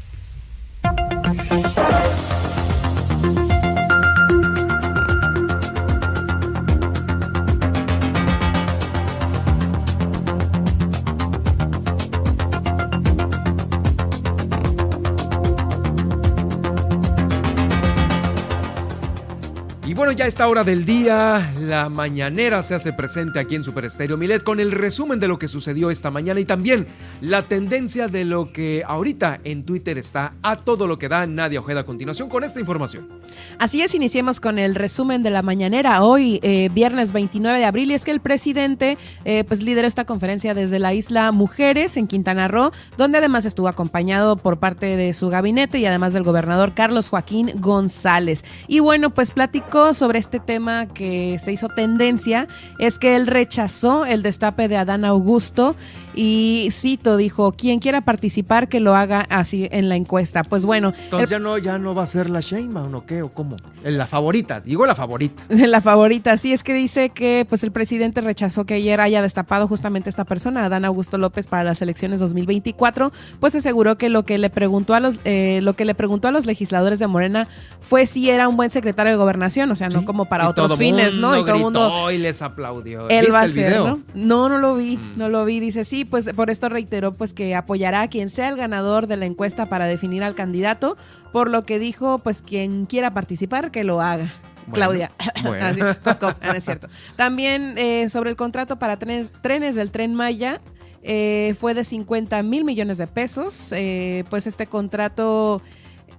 Bueno, ya a esta hora del día, la mañanera se hace presente aquí en Super Estéreo Milet con el resumen de lo que sucedió esta mañana y también la tendencia de lo que ahorita en Twitter está a todo lo que da Nadia Ojeda a continuación con esta información. Así es, iniciemos con el resumen de la mañanera. Hoy, eh, viernes 29 de abril, y es que el presidente eh, pues lideró esta conferencia desde la isla Mujeres en Quintana Roo, donde además estuvo acompañado por parte de su gabinete y además del gobernador Carlos Joaquín González. Y bueno, pues platicó sobre este tema que se hizo tendencia es que él rechazó el destape de Adán Augusto y cito, dijo, quien quiera participar que lo haga así en la encuesta. Pues bueno. Entonces ya no, ya no va a ser la Sheinbaum o qué o cómo. La favorita, digo la favorita. La favorita, sí, es que dice que pues el presidente rechazó que ayer haya destapado justamente esta persona, Adán Augusto López, para las elecciones 2024, pues aseguró que lo que le preguntó a los, eh, lo que le preguntó a los legisladores de Morena fue si era un buen secretario de gobernación, o sea, no como para otros fines, ¿no? Y todo el mundo y les aplaudió. Él va a el video? ¿no? ¿no? No, lo vi, mm. no lo vi. Dice, sí, pues por esto reiteró pues que apoyará a quien sea el ganador de la encuesta para definir al candidato, por lo que dijo, pues quien quiera participar, que lo haga. Claudia. Ah, es cierto. También eh, sobre el contrato para trenes, trenes del tren Maya. Eh, fue de 50 mil millones de pesos. Eh, pues este contrato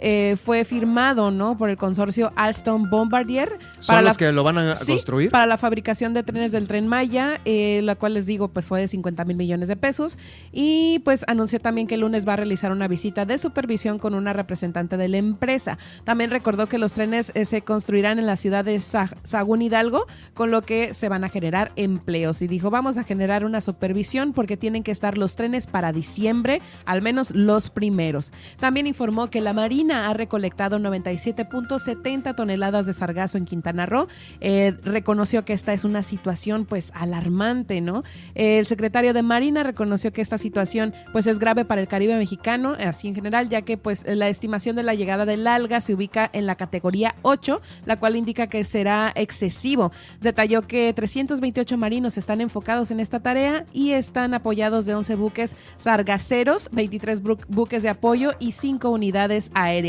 eh, fue firmado ¿no? por el consorcio Alstom Bombardier. ¿Son para los que lo van a construir? Para la fabricación de trenes del tren Maya, eh, la cual les digo pues fue de 50 mil millones de pesos. Y pues anunció también que el lunes va a realizar una visita de supervisión con una representante de la empresa. También recordó que los trenes eh, se construirán en la ciudad de Sagún Hidalgo, con lo que se van a generar empleos. Y dijo, vamos a generar una supervisión porque tienen que estar los trenes para diciembre, al menos los primeros. También informó que la Marina ha recolectado 97.70 toneladas de sargazo en Quintana Roo. Eh, reconoció que esta es una situación pues alarmante, ¿no? el secretario de Marina reconoció que esta situación pues es grave para el Caribe mexicano, así en general, ya que pues la estimación de la llegada del alga se ubica en la categoría 8, la cual indica que será excesivo. Detalló que 328 marinos están enfocados en esta tarea y están apoyados de 11 buques sargaceros, 23 buques de apoyo y 5 unidades aéreas.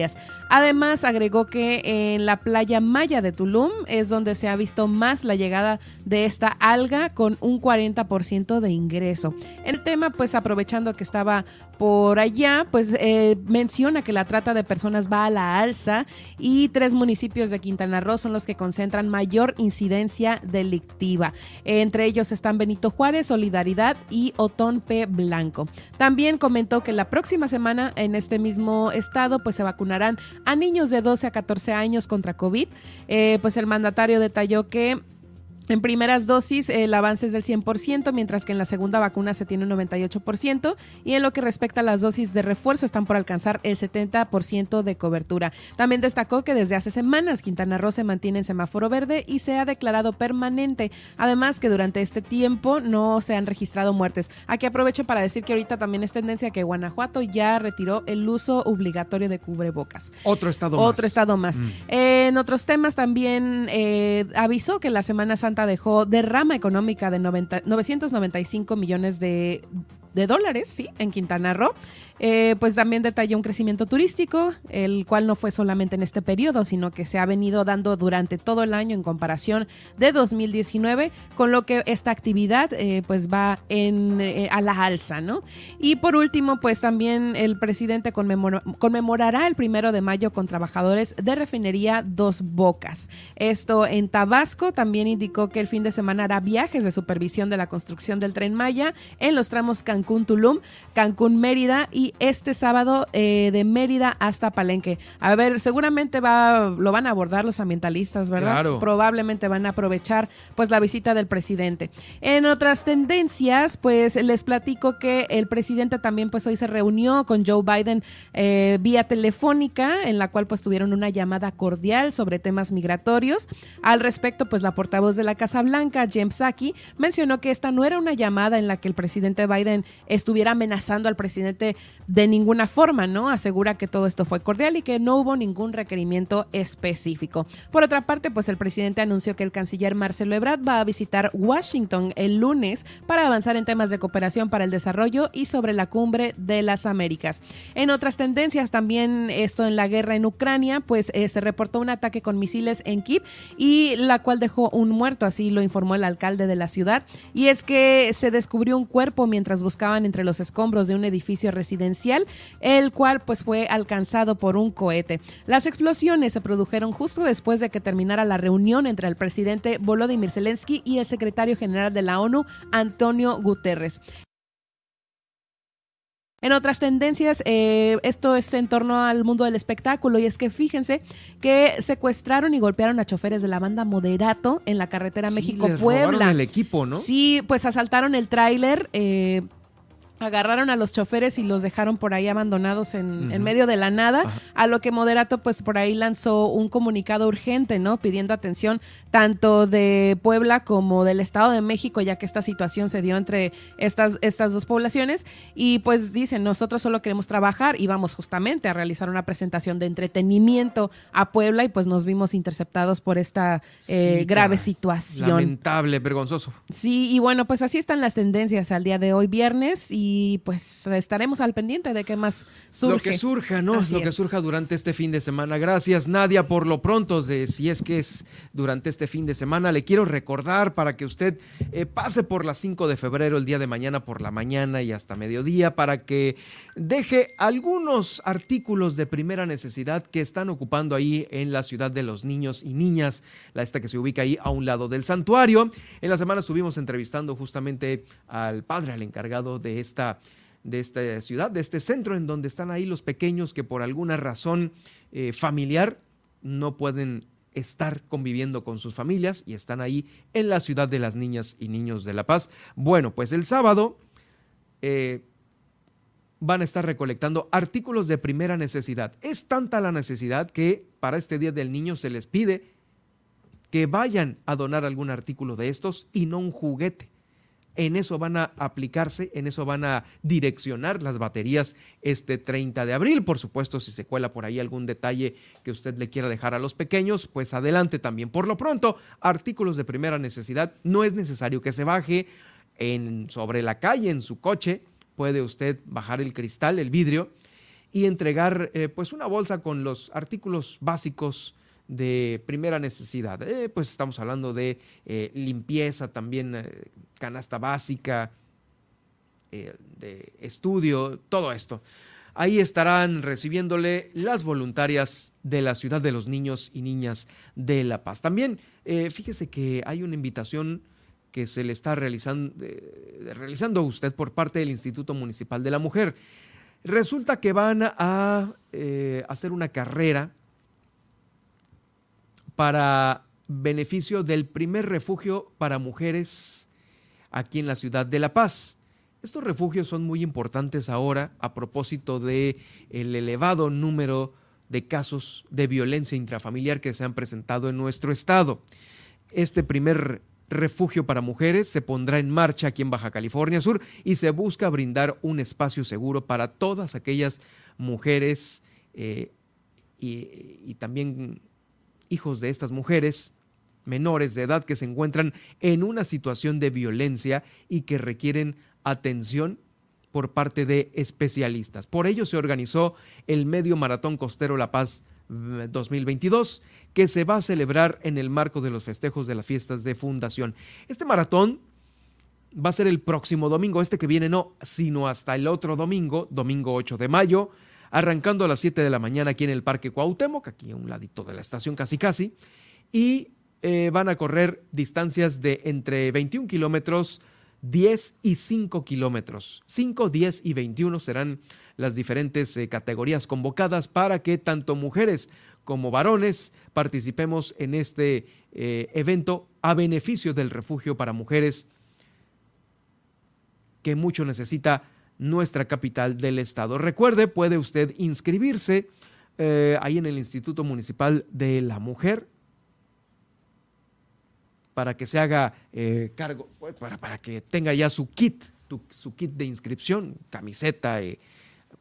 Además, agregó que en la playa Maya de Tulum es donde se ha visto más la llegada de esta alga con un 40% de ingreso. El tema, pues aprovechando que estaba por allá, pues eh, menciona que la trata de personas va a la alza y tres municipios de Quintana Roo son los que concentran mayor incidencia delictiva. Entre ellos están Benito Juárez, Solidaridad y Otón P. Blanco. También comentó que la próxima semana en este mismo estado pues se vacunarán a niños de 12 a 14 años contra COVID. Eh, pues el mandatario detalló que en primeras dosis el avance es del 100%, mientras que en la segunda vacuna se tiene un 98%, y en lo que respecta a las dosis de refuerzo están por alcanzar el 70% de cobertura. También destacó que desde hace semanas Quintana Roo se mantiene en semáforo verde y se ha declarado permanente, además que durante este tiempo no se han registrado muertes. Aquí aprovecho para decir que ahorita también es tendencia que Guanajuato ya retiró el uso obligatorio de cubrebocas. Otro estado más. Otro estado más. Mm. en otros temas también eh, avisó que la Semana Santa dejó derrama económica de 995 millones de, dólares, sí, en Quintana Roo. Eh, pues también detalló un crecimiento turístico, el cual no fue solamente en este periodo, sino que se ha venido dando durante todo el año en comparación de 2019, con lo que esta actividad eh, pues va en, eh, a la alza, ¿no? Y por último, pues también el presidente conmemorará el primero de mayo con trabajadores de refinería Dos Bocas. Esto en Tabasco también indicó que el fin de semana hará viajes de supervisión de la construcción del tren Maya en los tramos Cancún-Tulum, Cancún-Mérida y este sábado eh, de Mérida hasta Palenque. A ver, seguramente va, lo van a abordar los ambientalistas, ¿verdad? Probablemente van a aprovechar pues la visita del presidente. En otras tendencias, pues les platico que el presidente también pues hoy se reunió con Joe Biden eh, vía telefónica, en la cual pues tuvieron una llamada cordial sobre temas migratorios. Al respecto, pues la portavoz de la Casa Blanca, James Saki, mencionó que esta no era una llamada en la que el presidente Biden estuviera amenazando al presidente de ninguna forma, ¿no? Asegura que todo esto fue cordial y que no hubo ningún requerimiento específico. Por otra parte, pues el presidente anunció que el canciller Marcelo Ebrard va a visitar Washington el lunes para avanzar en temas de cooperación para el desarrollo y sobre la cumbre de las Américas. En otras tendencias, también esto en la guerra en Ucrania, pues eh, se reportó un ataque con misiles en Kiev y la cual dejó un muerto, así lo informó el alcalde de la ciudad. Y es que se descubrió un cuerpo mientras buscaban entre los escombros de un edificio residencial, el cual pues fue alcanzado por un cohete. Las explosiones se produjeron justo después de que terminara la reunión entre el presidente Volodymyr Zelensky y el secretario general de la ONU, Antonio Guterres. En otras tendencias, eh, esto es en torno al mundo del espectáculo y es que fíjense que secuestraron y golpearon a choferes de la banda Moderato en la carretera México-Puebla. el equipo, ¿no? Sí, pues asaltaron el tráiler. Eh, agarraron a los choferes y los dejaron por ahí abandonados en, medio de la nada, a lo que Moderato pues por ahí lanzó un comunicado urgente, ¿no? Pidiendo atención tanto de Puebla como del Estado de México, ya que esta situación se dio entre estas, estas dos poblaciones y pues dicen, nosotros solo queremos trabajar y vamos justamente a realizar una presentación de entretenimiento a Puebla y pues nos vimos interceptados por esta eh, grave situación. Lamentable, vergonzoso. Sí, y bueno, pues así están las tendencias al día de hoy, viernes, y y pues estaremos al pendiente de qué más surge. Lo que surja, ¿no? lo que surja durante este fin de semana. Gracias, Nadia, por lo pronto, de si es que es durante este fin de semana. Le quiero recordar para que usted eh, pase por las 5 de febrero, el día de mañana por la mañana y hasta mediodía, para que deje algunos artículos de primera necesidad que están ocupando ahí en la ciudad de los niños y niñas, la esta que se ubica ahí a un lado del santuario. En la semana estuvimos entrevistando justamente al padre, al encargado de esta de esta ciudad, de este centro en donde están ahí los pequeños que por alguna razón eh, familiar no pueden estar conviviendo con sus familias y están ahí en la ciudad de las niñas y niños de La Paz. Bueno, pues el sábado eh, van a estar recolectando artículos de primera necesidad. Es tanta la necesidad que para este Día del Niño se les pide que vayan a donar algún artículo de estos y no un juguete en eso van a aplicarse, en eso van a direccionar las baterías este 30 de abril. Por supuesto, si se cuela por ahí algún detalle que usted le quiera dejar a los pequeños, pues adelante también. Por lo pronto, artículos de primera necesidad, no es necesario que se baje en, sobre la calle, en su coche, puede usted bajar el cristal, el vidrio, y entregar eh, pues una bolsa con los artículos básicos de primera necesidad. Eh, pues estamos hablando de eh, limpieza, también eh, canasta básica, de estudio, todo esto. Ahí estarán recibiéndole las voluntarias de la ciudad de los niños y niñas de La Paz. También fíjese que hay una invitación que se le está realizando, realizando a usted por parte del Instituto Municipal de la Mujer. Resulta que van a hacer una carrera para beneficio del primer refugio para mujeres aquí en la ciudad de La Paz. Estos refugios son muy importantes ahora a propósito de el elevado número de casos de violencia intrafamiliar que se han presentado en nuestro estado. Este primer refugio para mujeres se pondrá en marcha aquí en Baja California Sur y se busca brindar un espacio seguro para todas aquellas mujeres eh, y, y también hijos de estas mujeres menores de edad que se encuentran en una situación de violencia y que requieren atención por parte de especialistas. Por ello se organizó el Medio Maratón Costero La Paz 2022, mm, que se va a celebrar en el marco de los festejos de las fiestas de fundación. Este maratón va a ser el próximo domingo, este que viene no, sino hasta el otro domingo, domingo 8 de mayo, arrancando a las 7 de la mañana aquí en el Parque Cuauhtémoc, aquí a un ladito de la estación casi casi, y eh, van a correr distancias de entre 21 kilómetros, 10 y 5 kilómetros. 5, 10 y 21 serán las diferentes eh, categorías convocadas para que tanto mujeres como varones participemos en este eh, evento a beneficio del refugio para mujeres que mucho necesita nuestra capital del estado. Recuerde, puede usted inscribirse eh, ahí en el Instituto Municipal de la Mujer para que se haga cargo, para, para, que tenga ya su kit, su kit de inscripción, camiseta,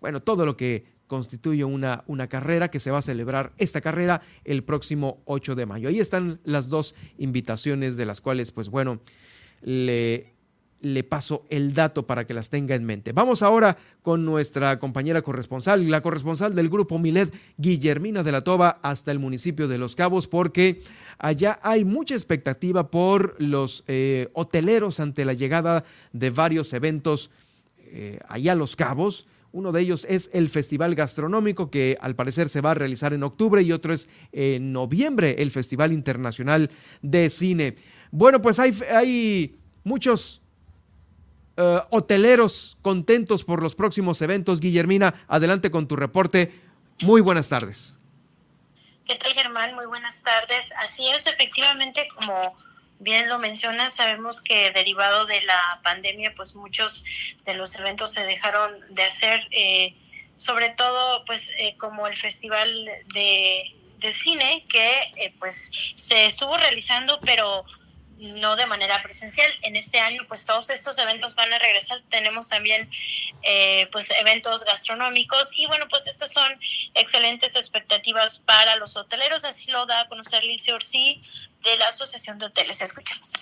bueno, todo lo que constituye una, una, carrera que se va a celebrar esta carrera el próximo 8 de mayo. Ahí están las dos invitaciones de las cuales, pues bueno, le, le paso el dato para que las tenga en mente. Vamos ahora con nuestra compañera corresponsal, la corresponsal del grupo Milet, Guillermina de la Toba, hasta el municipio de Los Cabos, porque allá hay mucha expectativa por los eh, hoteleros ante la llegada de varios eventos eh, allá a Los Cabos uno de ellos es el Festival Gastronómico, que al parecer se va a realizar en octubre, y otro es en noviembre, el Festival Internacional de Cine. Bueno, pues hay, hay muchos eh, hoteleros contentos por los próximos eventos. Guillermina, adelante con tu reporte. Muy buenas tardes. ¿Qué tal, Germán? Muy buenas tardes. Así es, efectivamente, como bien lo mencionas, sabemos que derivado de la pandemia, pues muchos de los eventos se dejaron de hacer, eh, sobre todo pues eh, como el Festival de, Cine, que eh, pues se estuvo realizando, pero no de manera presencial. En este año, pues todos estos eventos van a regresar. Tenemos también, pues, eventos gastronómicos y bueno, pues estas son excelentes expectativas para los hoteleros. Así lo da a conocer Lilce Orsi, de la Asociación de Hoteles. Escuchamos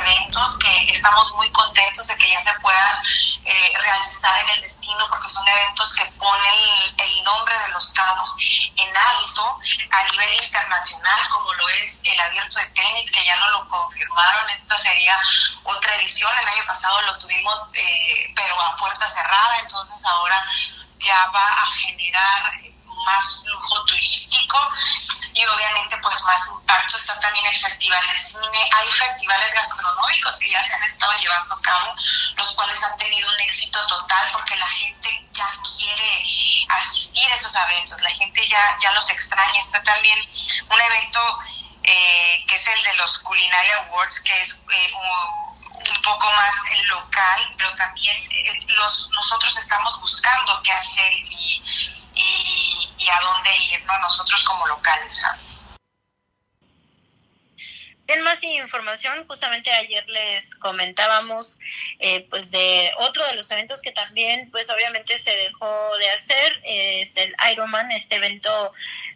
eventos que estamos muy contentos de que ya se puedan eh, realizar en el destino porque son eventos que ponen el, nombre de los cabos en alto a nivel internacional como lo es el abierto de tenis que ya no lo confirmaron. Esta sería otra edición. El año pasado lo tuvimos eh, pero a puerta cerrada. Entonces ahora ya va a generar más flujo turístico y obviamente pues más impacto está también el festival de cine. Hay festivales gastronómicos que ya se han estado llevando a cabo los cuales han tenido un éxito total porque la gente ya quiere asistir a estos eventos la gente ya ya los extraña. Está también un evento eh, que es el de los Culinary Awards que es eh, un, poco más local, pero también eh, los, nosotros estamos buscando qué hacer y, y, a dónde ir nosotros como locales. En más información, justamente ayer les comentábamos eh, pues de otro de los eventos que también pues obviamente se dejó de hacer, es el Ironman, este evento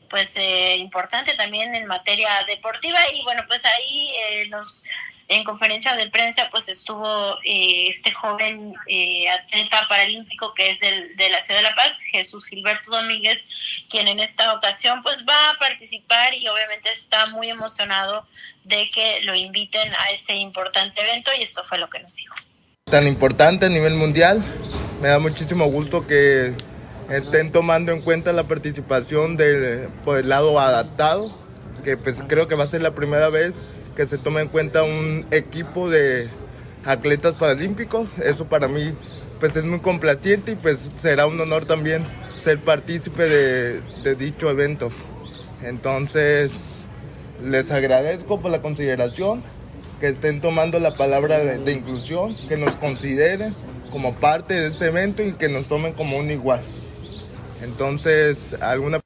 pues eh, importante también en materia deportiva y bueno pues ahí eh, nos en conferencia de prensa pues estuvo eh, este joven eh, atleta paralímpico que es del, de la Ciudad de La Paz, Jesús Gilberto Domínguez, quien en esta ocasión pues va a participar y obviamente está muy emocionado de que lo inviten a este importante evento y esto fue lo que nos dijo. Tan importante a nivel mundial, me da muchísimo gusto que estén tomando en cuenta la participación del, por el lado adaptado, que pues creo que va a ser la primera vez que se tome en cuenta un equipo de atletas paralímpicos. Eso para mí pues es muy complaciente y pues será un honor también ser partícipe de, dicho evento. Entonces les agradezco por la consideración, que estén tomando la palabra de, de inclusión, que nos consideren como parte de este evento y que nos tomen como un igual. Entonces, alguna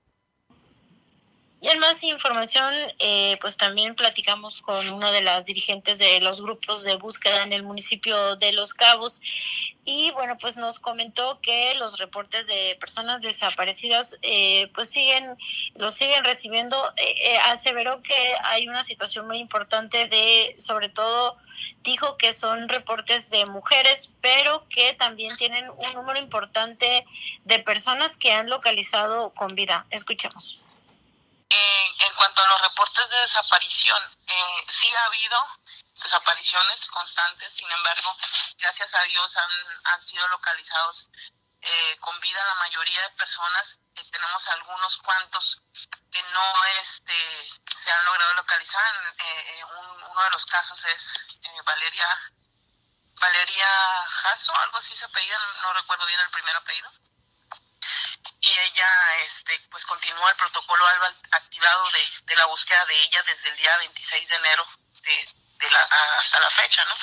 Y en más información, eh, pues también platicamos con una de las dirigentes de los grupos de búsqueda en el municipio de Los Cabos y bueno, pues nos comentó que los reportes de personas desaparecidas eh, pues siguen, los siguen recibiendo. Eh, aseveró que hay una situación muy importante de, sobre todo, dijo que son reportes de mujeres, pero que también tienen un número importante de personas que han localizado con vida. Escuchemos. Eh, en cuanto a los reportes de desaparición, eh, sí ha habido desapariciones constantes, sin embargo, gracias a Dios han, han sido localizados eh, con vida la mayoría de personas. Eh, tenemos algunos cuantos que no este, se han logrado localizar. uno de los casos es Valeria Valeria Jasso, algo así se apellida, no recuerdo bien el primer apellido y ella este pues continúa el protocolo ALBA activado de, de, la búsqueda de ella desde el día 26 de enero de, de la, hasta la fecha, ¿no?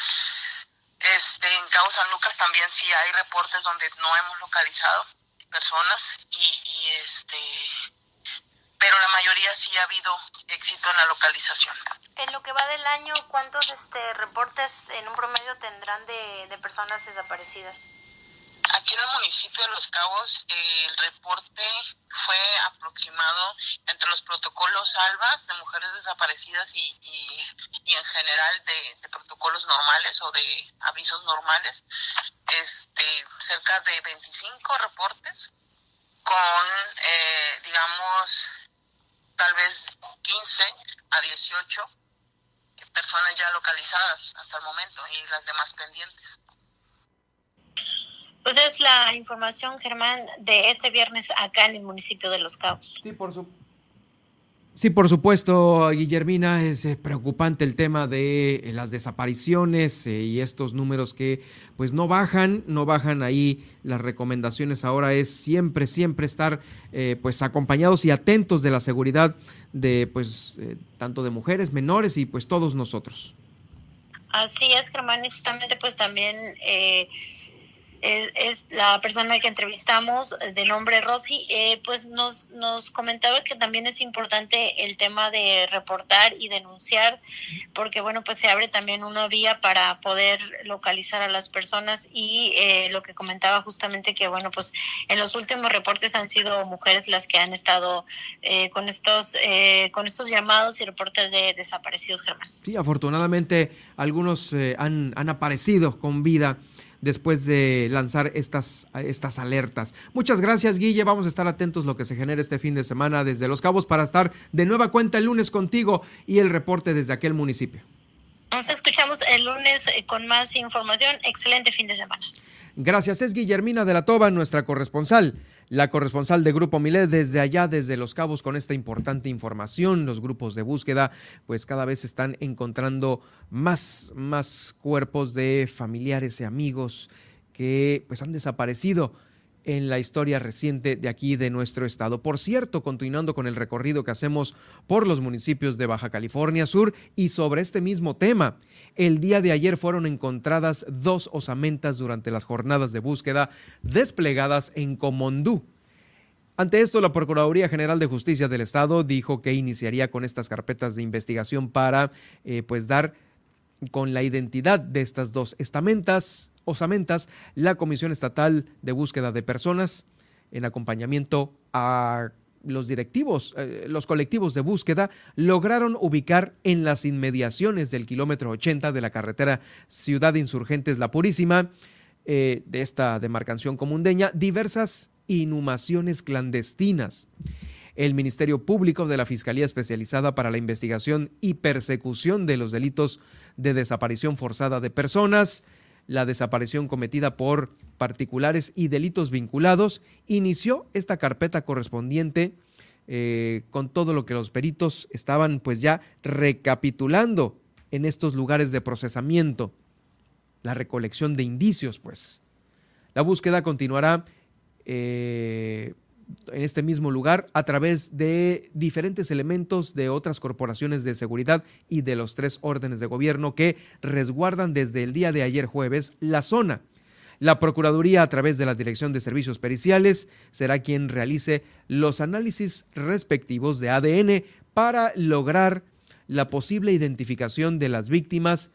Este, en Cabo San Lucas también sí hay reportes donde no hemos localizado personas y, y este pero la mayoría sí ha habido éxito en la localización. En lo que va del año, ¿cuántos este reportes en un promedio tendrán de, de personas desaparecidas? Aquí en el municipio de Los Cabos el reporte fue aproximado entre los protocolos albas de mujeres desaparecidas y, y, en general de, protocolos normales o de avisos normales, este, cerca de 25 reportes con, eh, digamos, tal vez 15 a 18 personas ya localizadas hasta el momento y las demás pendientes. Pues es la información, Germán, de este viernes acá en el municipio de Los Cabos. Sí, por su... Sí, por supuesto, Guillermina, es eh, preocupante el tema de eh, las desapariciones eh, y estos números que pues no bajan, no bajan ahí. Las recomendaciones ahora es siempre, siempre estar pues acompañados y atentos de la seguridad de pues tanto de mujeres, menores y pues todos nosotros. Así es, Germán, y justamente pues también es, la persona que entrevistamos eh, de nombre Rosy, eh, pues nos, nos comentaba que también es importante el tema de reportar y denunciar, porque bueno, pues se abre también una vía para poder localizar a las personas y eh, lo que comentaba justamente que bueno, pues en los últimos reportes han sido mujeres las que han estado con estos con estos llamados y reportes de desaparecidos, Germán. Sí, afortunadamente algunos han, han aparecido con vida después de lanzar estas, estas alertas. Muchas gracias, Guille. Vamos a estar atentos a lo que se genere este fin de semana desde Los Cabos para estar de nueva cuenta el lunes contigo y el reporte desde aquel municipio. Nos escuchamos el lunes eh, con más información. Excelente fin de semana. Gracias. Es Guillermina de la Toba, nuestra corresponsal la corresponsal de Grupo Milet desde allá, desde Los Cabos, con esta importante información. Los grupos de búsqueda, pues cada vez están encontrando más, más cuerpos de familiares y amigos que pues han desaparecido en la historia reciente de aquí de nuestro estado. Por cierto, continuando con el recorrido que hacemos por los municipios de Baja California Sur y sobre este mismo tema, el día de ayer fueron encontradas dos osamentas durante las jornadas de búsqueda desplegadas en Comondú. Ante esto, la Procuraduría General de Justicia del Estado dijo que iniciaría con estas carpetas de investigación para eh, pues dar con la identidad de estas dos estamentas, osamentas, la Comisión Estatal de Búsqueda de Personas, en acompañamiento a los directivos, eh, los colectivos de búsqueda, lograron ubicar en las inmediaciones del kilómetro 80 de la carretera Ciudad Insurgentes La Purísima, eh, de esta demarcación comundeña, diversas inhumaciones clandestinas. El Ministerio Público de la Fiscalía Especializada para la Investigación y Persecución de los Delitos de Desaparición Forzada de Personas, la desaparición cometida por particulares y delitos vinculados, inició esta carpeta correspondiente eh, con todo lo que los peritos estaban pues ya recapitulando en estos lugares de procesamiento, la recolección de indicios pues. La búsqueda continuará eh, en este mismo lugar a través de diferentes elementos de otras corporaciones de seguridad y de los tres órdenes de gobierno que resguardan desde el día de ayer jueves la zona. La Procuraduría, a través de la Dirección de Servicios Periciales, será quien realice los análisis respectivos de ADN para lograr la posible identificación de las víctimas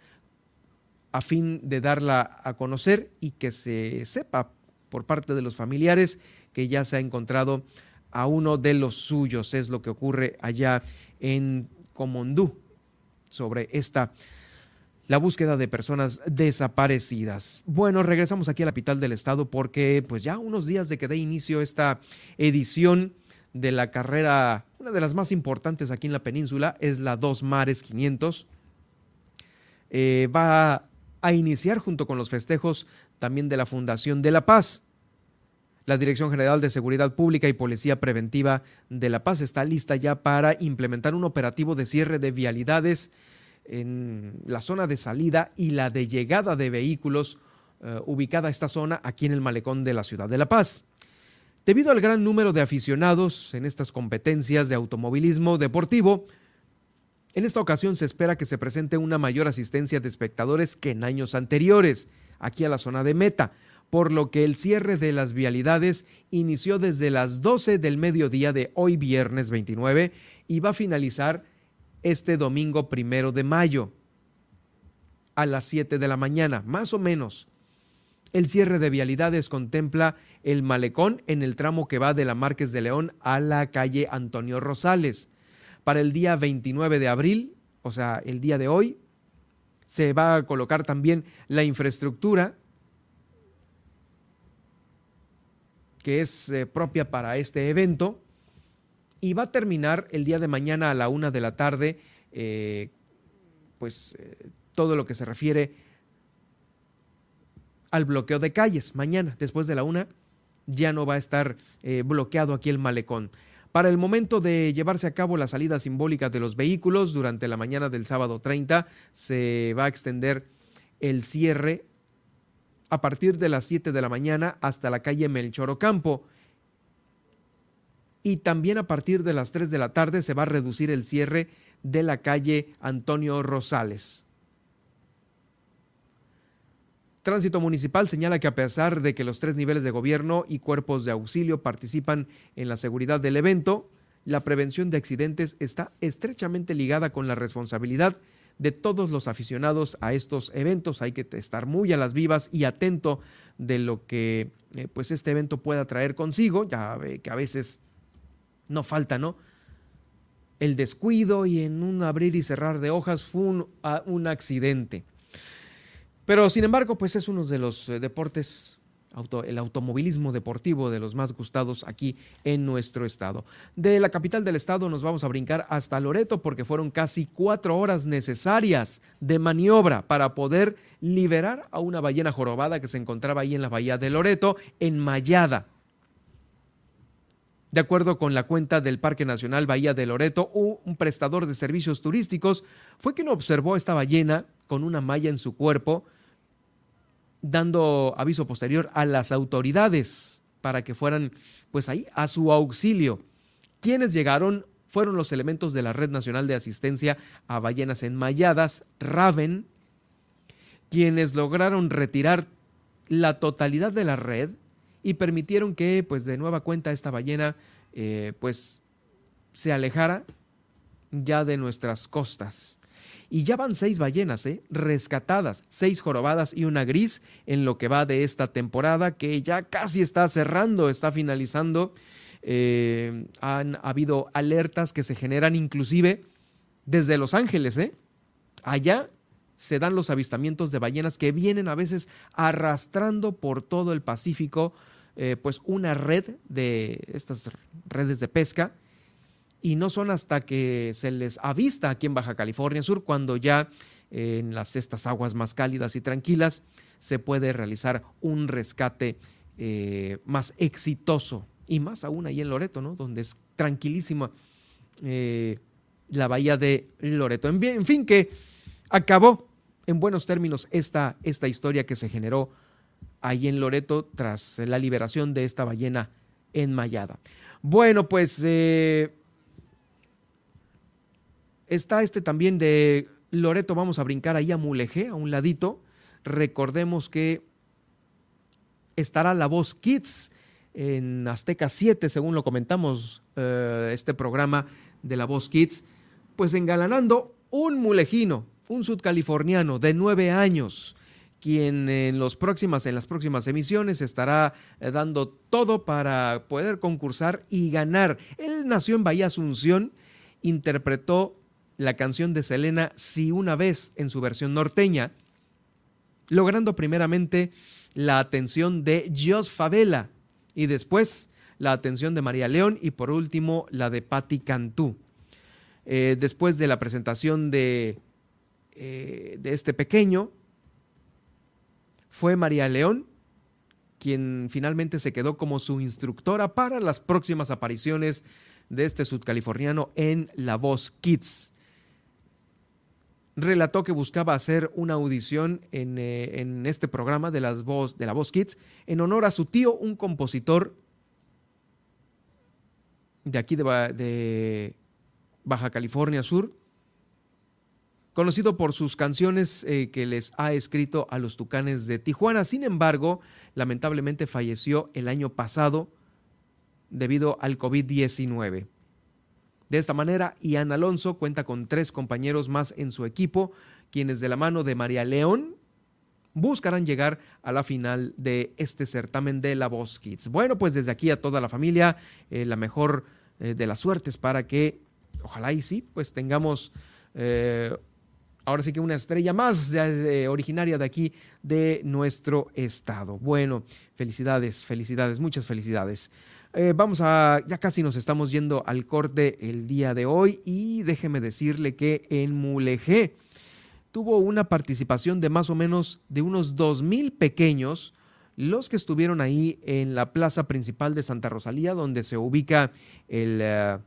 a fin de darla a conocer y que se sepa por parte de los familiares que ya se ha encontrado a uno de los suyos. Es lo que ocurre allá en Comondú sobre esta la búsqueda de personas desaparecidas. Bueno, regresamos aquí a la capital del estado porque pues ya unos días de que dé inicio esta edición de la carrera, una de las más importantes aquí en la península, es la Dos Mares 500. Eh, va a iniciar junto con los festejos también de la Fundación de la Paz. La Dirección General de Seguridad Pública y Policía Preventiva de La Paz está lista ya para implementar un operativo de cierre de vialidades en la zona de salida y la de llegada de vehículos eh, ubicada esta zona aquí en el malecón de la ciudad de La Paz. Debido al gran número de aficionados en estas competencias de automovilismo deportivo, en esta ocasión se espera que se presente una mayor asistencia de espectadores que en años anteriores, aquí a la zona de meta, por lo que el cierre de las vialidades inició desde las 12 del mediodía de hoy viernes 29 y va a finalizar este domingo primero de mayo a las 7 de la mañana, más o menos. El cierre de vialidades contempla el malecón en el tramo que va de la Márquez de León a la calle Antonio Rosales. Para el día 29 de abril, o sea, el día de hoy, se va a colocar también la infraestructura que es eh, propia para este evento y va a terminar el día de mañana a la una de la tarde, eh, pues eh, todo lo que se refiere al bloqueo de calles. Mañana, después de la una, ya no va a estar bloqueado aquí el malecón. Para el momento de llevarse a cabo la salida simbólica de los vehículos, durante la mañana del sábado 30, se va a extender el cierre a partir de las 7 de la mañana hasta la calle Melchor Ocampo y también a partir de las 3 de la tarde se va a reducir el cierre de la calle Antonio Rosales. Tránsito Municipal señala que a pesar de que los tres niveles de gobierno y cuerpos de auxilio participan en la seguridad del evento, la prevención de accidentes está estrechamente ligada con la responsabilidad de todos los aficionados a estos eventos. Hay que estar muy a las vivas y atento de lo que eh, pues este evento pueda traer consigo. Ya que a veces no falta, ¿no? El descuido y en un abrir y cerrar de hojas fue un, accidente. Pero sin embargo, pues es uno de los eh, el automovilismo deportivo de los más gustados aquí en nuestro estado. De la capital del estado nos vamos a brincar hasta Loreto porque fueron casi cuatro horas necesarias de maniobra para poder liberar a una ballena jorobada que se encontraba ahí en la bahía de Loreto, enmayada. De acuerdo con la cuenta del Parque Nacional Bahía de Loreto, un prestador de servicios turísticos fue quien observó esta ballena con una malla en su cuerpo, dando aviso posterior a las autoridades para que fueran pues ahí a su auxilio. Quienes llegaron fueron los elementos de la Red Nacional de Asistencia a Ballenas Enmayadas, RAVEN, quienes lograron retirar la totalidad de la red y permitieron que, pues de nueva cuenta, esta ballena, eh, pues se alejara ya de nuestras costas. Y ya van seis ballenas, ¿eh? rescatadas, seis jorobadas y una gris en lo que va de esta temporada que ya casi está cerrando, está finalizando. Eh, han habido alertas que se generan inclusive desde Los Ángeles, ¿eh? Allá se dan los avistamientos de ballenas que vienen a veces arrastrando por todo el Pacífico eh, pues una red de estas redes de pesca y no son hasta que se les avista aquí en Baja California Sur cuando ya en las estas aguas más cálidas y tranquilas se puede realizar un rescate eh, más exitoso y más aún ahí en Loreto, ¿no? Donde es tranquilísima eh, la bahía de Loreto. En, fin, que acabó en buenos términos esta, esta historia que se generó ahí en Loreto tras la liberación de esta ballena enmayada. Bueno, pues eh, está este también de Loreto, vamos a brincar ahí a Mulegé, a un ladito. Recordemos que estará La Voz Kids en Azteca 7, según lo comentamos, eh, este programa de La Voz Kids, pues engalanando un mulejino, un sudcaliforniano de nueve años, quien en, los próximas, en las próximas emisiones estará eh, dando todo para poder concursar y ganar. Él nació en Bahía Asunción, interpretó la canción de Selena Si una vez en su versión norteña, logrando primeramente la atención de Jos Favela y después la atención de María León y por último la de Patti Cantú. Eh, después de la presentación de, eh, de este pequeño, fue María León quien finalmente se quedó como su instructora para las próximas apariciones de este sudcaliforniano en La Voz Kids. Relató que buscaba hacer una audición en, eh, este programa de, las voz, de La Voz Kids en honor a su tío, un compositor de aquí de Baja California Sur, conocido por sus canciones eh, que les ha escrito a los Tucanes de Tijuana. Sin embargo, lamentablemente falleció el año pasado debido al COVID-19. De esta manera, Ian Alonso cuenta con tres compañeros más en su equipo, quienes de la mano de María León buscarán llegar a la final de este certamen de la Voz Kids. Bueno, pues desde aquí a toda la familia, eh, la mejor eh, de las suertes para que, ojalá y sí, pues tengamos ahora sí que una estrella más originaria de aquí, de nuestro estado. Bueno, felicidades, felicidades, muchas felicidades. Eh, vamos a, ya casi nos estamos yendo al corte el día de hoy y déjeme decirle que en Mulegé tuvo una participación de más o menos de unos dos mil pequeños, los que estuvieron ahí en la plaza principal de Santa Rosalía, donde se ubica el, eh,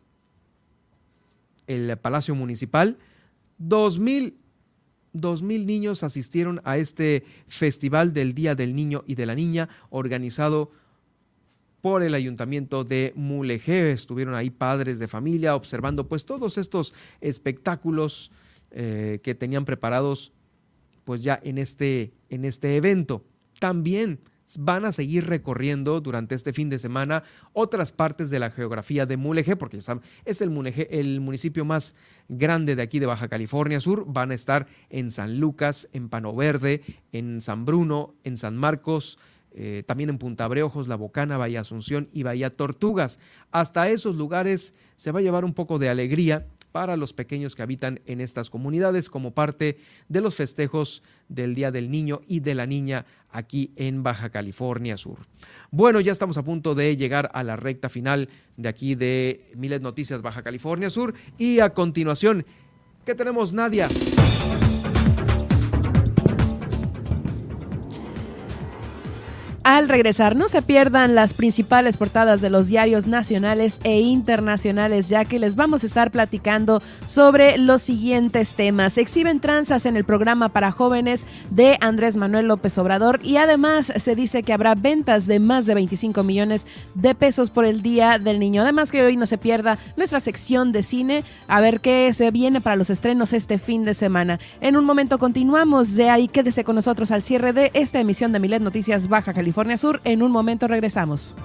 el Palacio Municipal. Dos mil Dos mil niños asistieron a este Festival del Día del Niño y de la Niña organizado por el ayuntamiento de Mulegé. Estuvieron ahí padres de familia observando pues todos estos espectáculos eh, que tenían preparados pues ya en este, en este evento. También van a seguir recorriendo durante este fin de semana otras partes de la geografía de Mulegé, porque es el, el municipio más grande de aquí de Baja California Sur. Van a estar en San Lucas, en Pano Verde, en San Bruno, en San Marcos, eh, también en Punta Breojos, La Bocana, Bahía Asunción y Bahía Tortugas. Hasta esos lugares se va a llevar un poco de alegría para los pequeños que habitan en estas comunidades como parte de los festejos del Día del Niño y de la Niña aquí en Baja California Sur. Bueno, ya estamos a punto de llegar a la recta final de aquí de Miles Noticias Baja California Sur y a continuación, ¿qué tenemos Nadia? Al regresar, no se pierdan las principales portadas de los diarios nacionales e internacionales, ya que les vamos a estar platicando sobre los siguientes temas. exhiben tranzas en el programa para jóvenes de Andrés Manuel López Obrador y además se dice que habrá ventas de más de 25 millones de pesos por el Día del Niño. Además que hoy no se pierda nuestra sección de cine, a ver qué se viene para los estrenos este fin de semana. En un momento continuamos, de ahí quédese con nosotros al cierre de esta emisión de Milet Noticias Baja California California Sur. En un momento regresamos.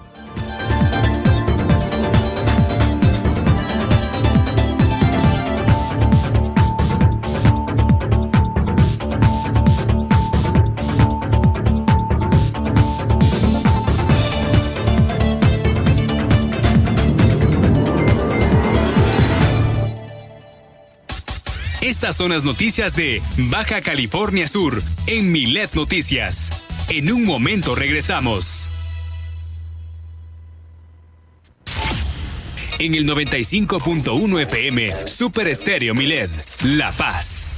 Estas son las noticias de Baja California Sur en Milet Noticias. En un momento regresamos. En el 95.1 FM, Super Estéreo Milet, La Paz.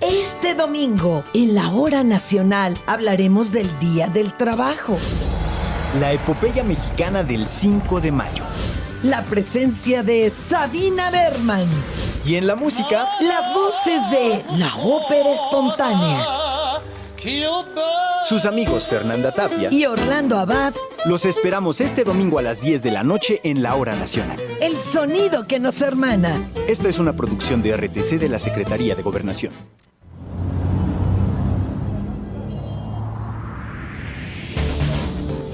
Este domingo, en la hora nacional, hablaremos del Día del Trabajo. La epopeya mexicana del 5 de mayo. La presencia de Sabina Berman. Y en la música, las voces de la ópera espontánea. Sus amigos Fernanda Tapia y Orlando Abad. Los esperamos este domingo a las 10 de la noche en la Hora Nacional. El sonido que nos hermana. Esta es una producción de RTC de la Secretaría de Gobernación.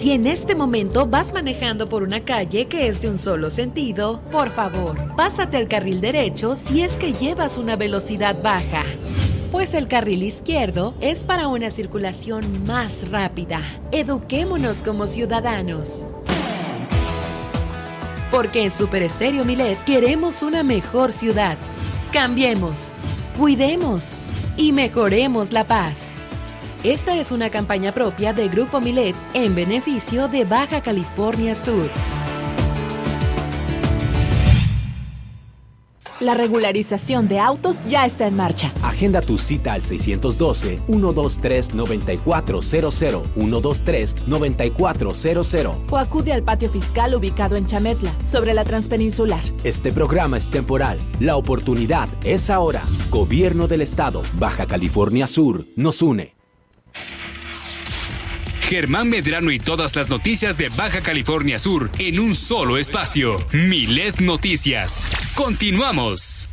Si en este momento vas manejando por una calle que es de un solo sentido, por favor, pásate al carril derecho si es que llevas una velocidad baja. Pues el carril izquierdo es para una circulación más rápida. Eduquémonos como ciudadanos. Porque en Super Estéreo Milet queremos una mejor ciudad. Cambiemos, cuidemos y mejoremos la paz. Esta es una campaña propia de Grupo Milet en beneficio de Baja California Sur. La regularización de autos ya está en marcha. Agenda tu cita al 612-123-9400, 123-9400. O acude al patio fiscal ubicado en Chametla, sobre la Transpeninsular. Este programa es temporal. La oportunidad es ahora. Gobierno del Estado, Baja California Sur, nos une. Germán Medrano y todas las noticias de Baja California Sur en un solo espacio. Milet Noticias. Continuamos.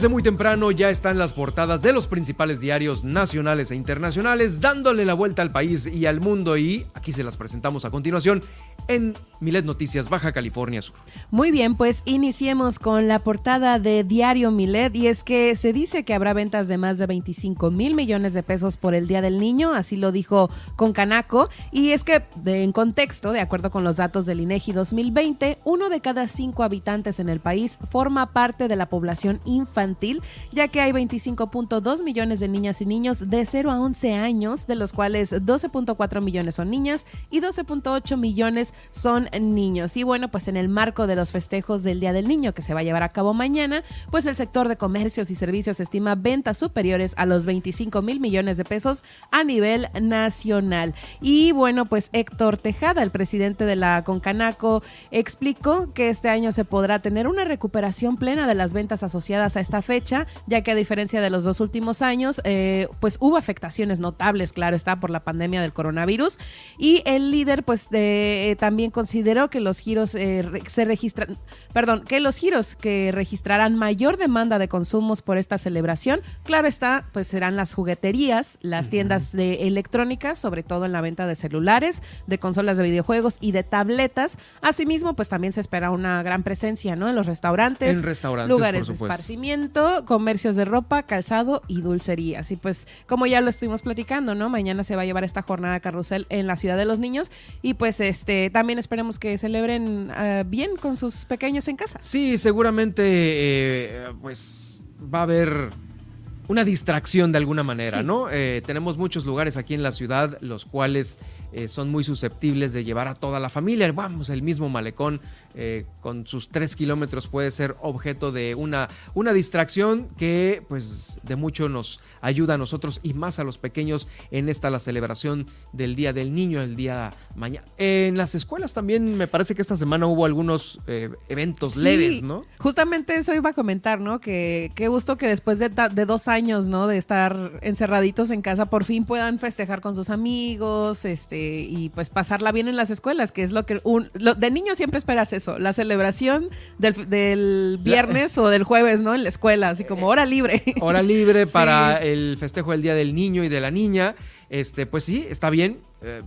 Desde muy temprano ya están las portadas de los principales diarios nacionales e internacionales dándole la vuelta al país y al mundo y aquí se las presentamos a continuación en Milet Noticias Baja California Sur. Muy bien, pues iniciemos con la portada de Diario Milet y es que se dice que habrá ventas de más de 25 mil millones de pesos por el Día del Niño, así lo dijo Concanaco y es que en contexto, de acuerdo con los datos del INEGI 2020, uno de cada cinco habitantes en el país forma parte de la población infantil, ya que hay 25.2 millones de niñas y niños de 0 a 11 años, de los cuales 12.4 millones son niñas y 12.8 millones son niños. Y bueno, pues en el marco de los festejos del Día del Niño que se va a llevar a cabo mañana, pues el sector de comercios y servicios estima ventas superiores a los 25 mil millones de pesos a nivel nacional. Y bueno, pues Héctor Tejada, el presidente de la Concanaco, explicó que este año se podrá tener una recuperación plena de las ventas asociadas a esta fecha, ya que a diferencia de los dos últimos años, eh, pues hubo afectaciones notables, claro está, por la pandemia del coronavirus. Y el líder, pues de, eh, también consideró que los giros eh, se registran, perdón, que los giros que registrarán mayor demanda de consumos por esta celebración, claro está, pues serán las jugueterías, las tiendas de electrónica, sobre todo en la venta de celulares, de consolas de videojuegos y de tabletas. Asimismo, pues también se espera una gran presencia, ¿no? En los restaurantes, En restaurantes, lugares por de esparcimiento, comercios de ropa, calzado y dulcerías. Y pues, como ya lo estuvimos platicando, ¿no? Mañana se va a llevar esta jornada carrusel en la ciudad de los niños y pues este también esperemos que celebren eh, bien con sus pequeños en casa. Sí, seguramente eh, pues va a haber una distracción de alguna manera, ¿no? Eh, tenemos muchos lugares aquí en la ciudad los cuales eh, son muy susceptibles de llevar a toda la familia. Vamos, el mismo malecón eh, con sus tres kilómetros puede ser objeto de una, una distracción que pues de mucho nos ayuda a nosotros y más a los pequeños en esta la celebración del Día del Niño, el día mañana. En las escuelas también me parece que esta semana hubo algunos eventos leves, ¿no? Justamente eso iba a comentar, ¿no? Que qué gusto que después de, de dos años ¿no? De estar encerraditos en casa, por fin puedan festejar con sus amigos, este, y pues pasarla bien en las escuelas, que es lo que un, de niño siempre esperas eso, la celebración del, viernes o del jueves, ¿no? En la escuela, así como hora libre. Hora libre para el festejo del Día del Niño y de la Niña. Este, pues sí, está bien. Eh,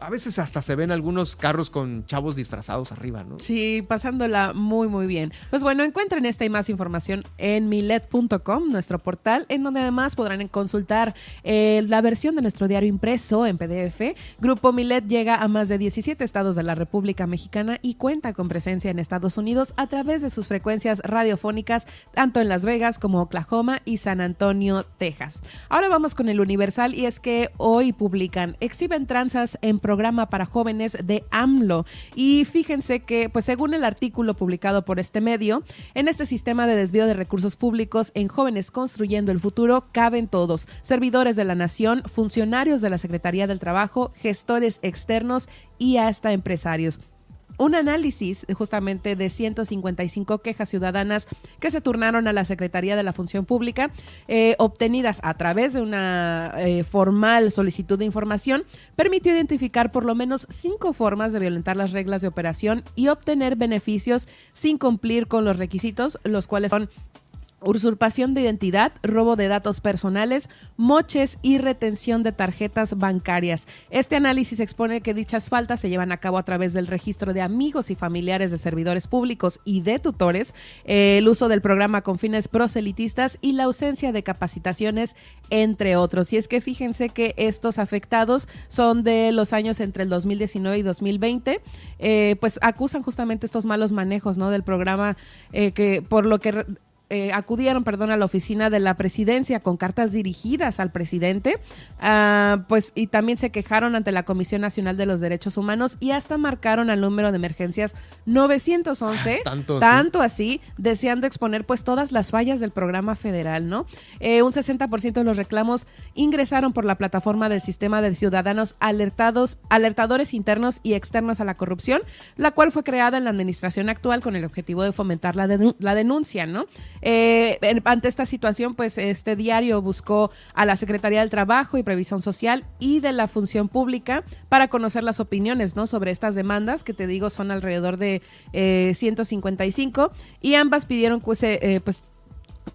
a veces hasta se ven algunos carros con chavos disfrazados arriba, ¿no? Sí, pasándola muy, muy bien. Pues bueno, encuentren esta y más información en milet.com, nuestro portal, en donde además podrán consultar eh, la versión de nuestro diario impreso en PDF. Grupo Milet llega a más de 17 estados de la República Mexicana y cuenta con presencia en Estados Unidos a través de sus frecuencias radiofónicas, tanto en Las Vegas como Oklahoma y San Antonio, Texas. Ahora vamos con el Universal y es que hoy publican, exhiben tranzas en programa para jóvenes de AMLO. Y fíjense que, pues según el artículo publicado por este medio, en este sistema de desvío de recursos públicos en Jóvenes Construyendo el Futuro caben todos, servidores de la nación, funcionarios de la Secretaría del Trabajo, gestores externos y hasta empresarios un análisis justamente de 155 quejas ciudadanas que se turnaron a la Secretaría de la Función Pública, eh, obtenidas a través de una eh, formal solicitud de información, permitió identificar por lo menos cinco formas de violentar las reglas de operación y obtener beneficios sin cumplir con los requisitos, los cuales son usurpación de identidad, robo de datos personales, moches y retención de tarjetas bancarias. Este análisis expone que dichas faltas se llevan a cabo a través del registro de amigos y familiares de servidores públicos y de tutores, el uso del programa con fines proselitistas y la ausencia de capacitaciones, entre otros. Y es que fíjense que estos afectados son de los años entre el 2019 y 2020, eh, pues acusan justamente estos malos manejos ¿no? del programa eh, que por lo que eh, acudieron, perdón, a la oficina de la presidencia con cartas dirigidas al presidente, ah, pues y también se quejaron ante la Comisión Nacional de los Derechos Humanos y hasta marcaron al número de emergencias 911, ah, tanto, así, deseando exponer pues todas las fallas del programa federal, ¿no? Eh, un 60% de los reclamos ingresaron por la plataforma del sistema de ciudadanos alertados, alertadores internos y externos a la corrupción, la cual fue creada en la administración actual con el objetivo de fomentar la, la denuncia, ¿no? Eh, ante esta situación, pues este diario buscó a la Secretaría del Trabajo y Previsión Social y de la Función Pública para conocer las opiniones ¿no? sobre estas demandas, que te digo son alrededor de 155, eh, y ambas pidieron pues, eh, pues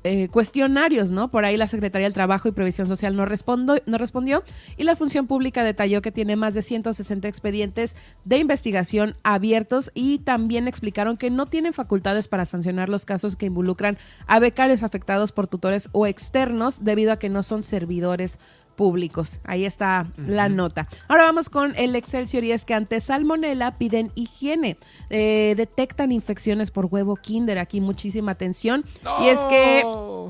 eh, cuestionarios, ¿no? Por ahí la Secretaría del Trabajo y Previsión Social no, no respondió y la Función Pública detalló que tiene más de 160 expedientes de investigación abiertos y también explicaron que no tienen facultades para sancionar los casos que involucran a becarios afectados por tutores o externos debido a que no son servidores públicos. Ahí está la nota. Ahora vamos con el Excelsior y es que ante salmonela piden higiene. Eh, detectan infecciones por huevo kinder. Aquí muchísima atención. Y es que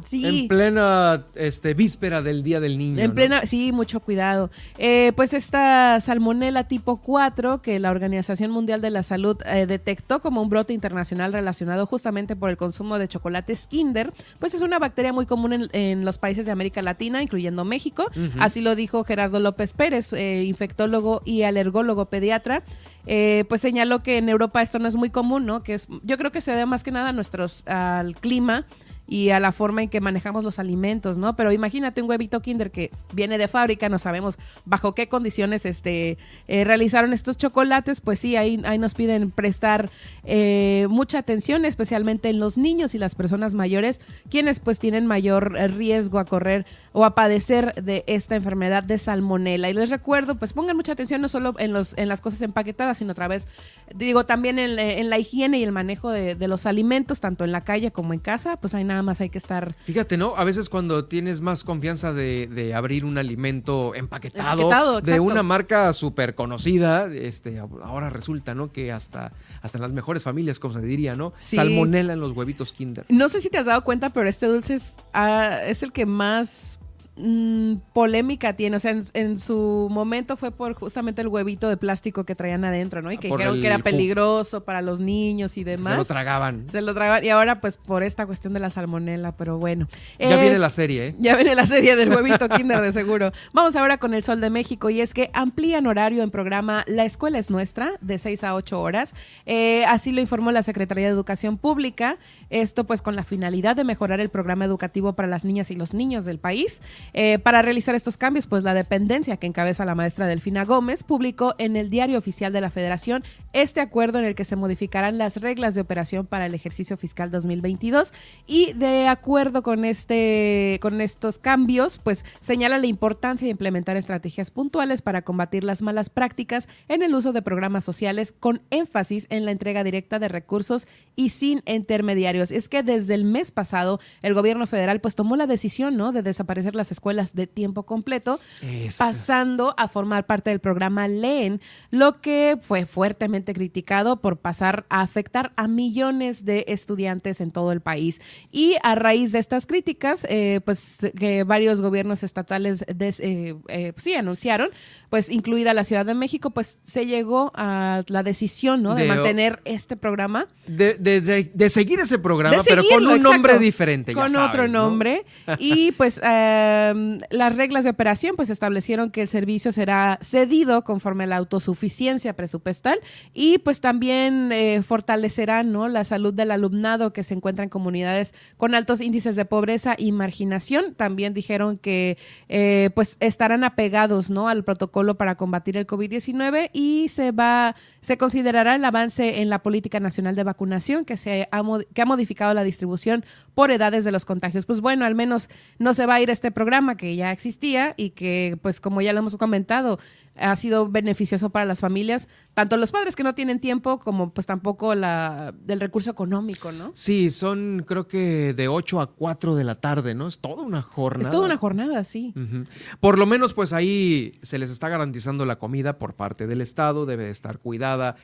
sí. En plena este, víspera del Día del Niño. En plena, sí, mucho cuidado. Eh, pues esta salmonela tipo 4 que la Organización Mundial de la Salud eh, detectó como un brote internacional relacionado justamente por el consumo de chocolates Kinder, pues es una bacteria muy común en, los países de América Latina, incluyendo México. Así lo dijo Gerardo López Pérez, eh, infectólogo y alergólogo pediatra. Eh, pues señaló que en Europa esto no es muy común, ¿no? Que es, yo creo que se debe más que nada a nuestros, al clima y a la forma en que manejamos los alimentos, ¿no? Pero imagínate un huevito Kinder que viene de fábrica, no sabemos bajo qué condiciones este, eh, realizaron estos chocolates, pues sí, ahí, ahí nos piden prestar eh, mucha atención, especialmente en los niños y las personas mayores, quienes pues tienen mayor riesgo a correr o a padecer de esta enfermedad de salmonela. Y les recuerdo, pues pongan mucha atención no solo en, los, en las cosas empaquetadas, sino otra vez, digo, también en, la higiene y el manejo de, de, los alimentos, tanto en la calle como en casa, pues hay nada más hay que estar... Fíjate, ¿no? A veces cuando tienes más confianza de, abrir un alimento empaquetado, de una marca súper conocida, este, ahora resulta, ¿no? Que hasta hasta en las mejores familias, como se diría, ¿no? Salmonela en los huevitos Kinder. No sé si te has dado cuenta, pero este dulce es, ah, es el que más Mm, polémica tiene. O sea, en, su momento fue por justamente el huevito de plástico que traían adentro, ¿no? Y que dijeron que era peligroso para los niños y demás. Se lo tragaban. Se lo tragaban. Y ahora, pues, por esta cuestión de la salmonela, pero bueno. Ya viene eh, la serie, ¿eh? Ya viene la serie del huevito Kinder, de seguro. Vamos ahora con el Sol de México. Y es que amplían horario en programa La Escuela es Nuestra, de 6 a 8 horas. Eh, así lo informó la Secretaría de Educación Pública. Esto, pues, con la finalidad de mejorar el programa educativo para las niñas y los niños del país. Eh, para realizar estos cambios, pues la dependencia que encabeza la maestra Delfina Gómez publicó en el Diario Oficial de la Federación este acuerdo en el que se modificarán las reglas de operación para el ejercicio fiscal 2022 y de acuerdo con este con estos cambios, pues señala la importancia de implementar estrategias puntuales para combatir las malas prácticas en el uso de programas sociales con énfasis en la entrega directa de recursos y sin intermediarios. Es que desde el mes pasado el gobierno federal pues tomó la decisión, ¿no? de desaparecer las escuelas de tiempo completo, pasando a formar parte del programa LEEN, lo que fue fuertemente criticado por pasar a afectar a millones de estudiantes en todo el país. Y a raíz de estas críticas, eh, pues que varios gobiernos estatales eh, eh, sí anunciaron, pues incluida la Ciudad de México, pues se llegó a la decisión ¿no? de, mantener este programa. De, de, seguir ese programa, pero con un nombre diferente. Con otro nombre. y pues em, las reglas de operación pues establecieron que el servicio será cedido conforme a la autosuficiencia presupuestal y pues también eh, fortalecerán ¿no? la salud del alumnado que se encuentra en comunidades con altos índices de pobreza y marginación. También dijeron que eh, pues estarán apegados ¿no? al protocolo para combatir el COVID-19 y se va se considerará el avance en la política nacional de vacunación que, se ha, que ha modificado la distribución por edades de los contagios. Pues bueno, al menos no se va a ir este programa que ya existía y que, pues como ya lo hemos comentado, ha sido beneficioso para las familias, tanto los padres que no tienen tiempo como pues tampoco la del recurso económico, ¿no? Sí, son creo que de 8 a 4 de la tarde, ¿no? Es toda una jornada. Es toda una jornada, sí. Por lo menos pues ahí se les está garantizando la comida por parte del Estado, debe estar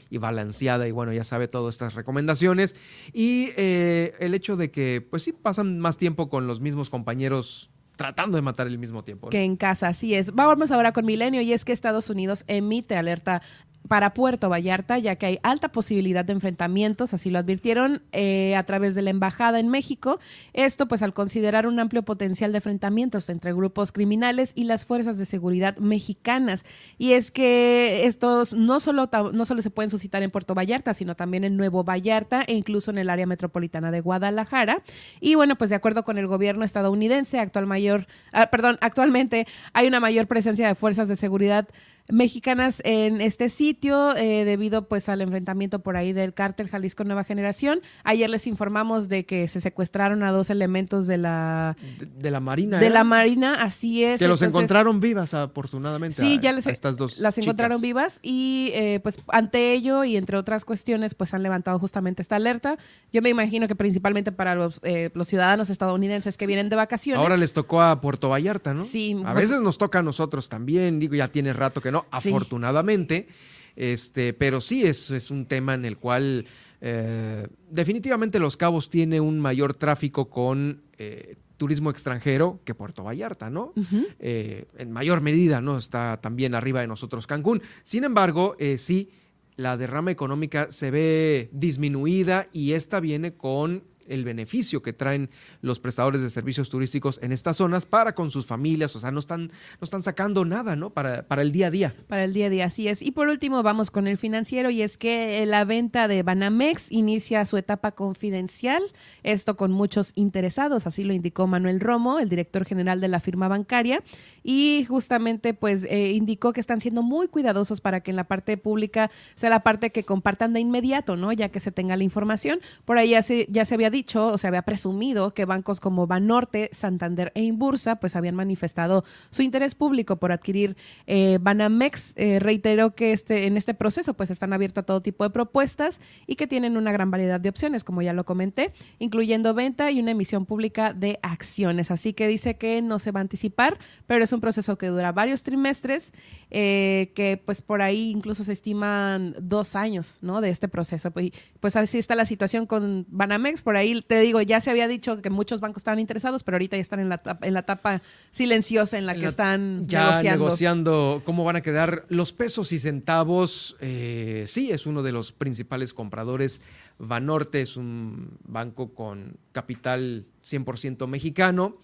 y balanceada y bueno, ya sabe todas estas recomendaciones. Y eh, el hecho de que pues sí pasan más tiempo con los mismos compañeros tratando de matar el mismo tiempo. Que en casa, así es. Vamos ahora con Milenio y es que Estados Unidos emite alerta para Puerto Vallarta, ya que hay alta posibilidad de enfrentamientos, así lo advirtieron eh, a través de la embajada en México. Esto, pues, al considerar un amplio potencial de enfrentamientos entre grupos criminales y las fuerzas de seguridad mexicanas. Y es que estos no solo, no solo se pueden suscitar en Puerto Vallarta, sino también en Nuevo Vallarta e incluso en el área metropolitana de Guadalajara. Y bueno, pues de acuerdo con el gobierno estadounidense, actual mayor, ah, perdón, actualmente hay una mayor presencia de fuerzas de seguridad mexicanas en este sitio eh, debido pues al enfrentamiento por ahí del cártel Jalisco Nueva Generación. Ayer les informamos de que se secuestraron a dos elementos de la de, la Marina. De la Marina, así es. Que los encontraron vivas afortunadamente. Sí, ya les, estas dos las encontraron vivas y eh, pues ante ello y entre otras cuestiones pues han levantado justamente esta alerta. Yo me imagino que principalmente para los, eh, los ciudadanos estadounidenses que vienen de vacaciones. Ahora les tocó a Puerto Vallarta, ¿no? Sí. A pues veces nos toca a nosotros también, digo, ya tiene rato que no, afortunadamente. Este, pero sí es, es un tema en el cual eh, definitivamente Los Cabos tiene un mayor tráfico con eh, turismo extranjero que Puerto Vallarta, ¿no? Eh, en mayor medida, ¿no? Está también arriba de nosotros Cancún. Sin embargo, sí, la derrama económica se ve disminuida y esta viene con el beneficio que traen los prestadores de servicios turísticos en estas zonas para con sus familias, o sea, no están, no están sacando nada, ¿no? Para, para el día a día. Para el día a día, así es. Y por último, vamos con el financiero, y es que la venta de Banamex inicia su etapa confidencial, esto con muchos interesados, así lo indicó Manuel Romo, el director general de la firma bancaria, y justamente pues eh, indicó que están siendo muy cuidadosos para que en la parte pública sea la parte que compartan de inmediato, ¿no? Ya que se tenga la información. Por ahí ya se, ya se había dicho, o se había presumido que bancos como Banorte, Santander e Inbursa pues habían manifestado su interés público por adquirir eh, Banamex. Eh, reiteró que este, en este proceso pues están abiertos a todo tipo de propuestas y que tienen una gran variedad de opciones, como ya lo comenté, incluyendo venta y una emisión pública de acciones. Así que dice que no se va a anticipar, pero es un proceso que dura varios trimestres, eh, que pues por ahí incluso se estiman dos años ¿no? de este proceso. Pues, pues así está la situación con Banamex. Por ahí te digo, ya se había dicho que muchos bancos estaban interesados, pero ahorita ya están en la, en la etapa silenciosa en la que están ya negociando. cómo van a quedar los pesos y centavos. Eh, sí, es uno de los principales compradores. Banorte es un banco con capital 100% mexicano.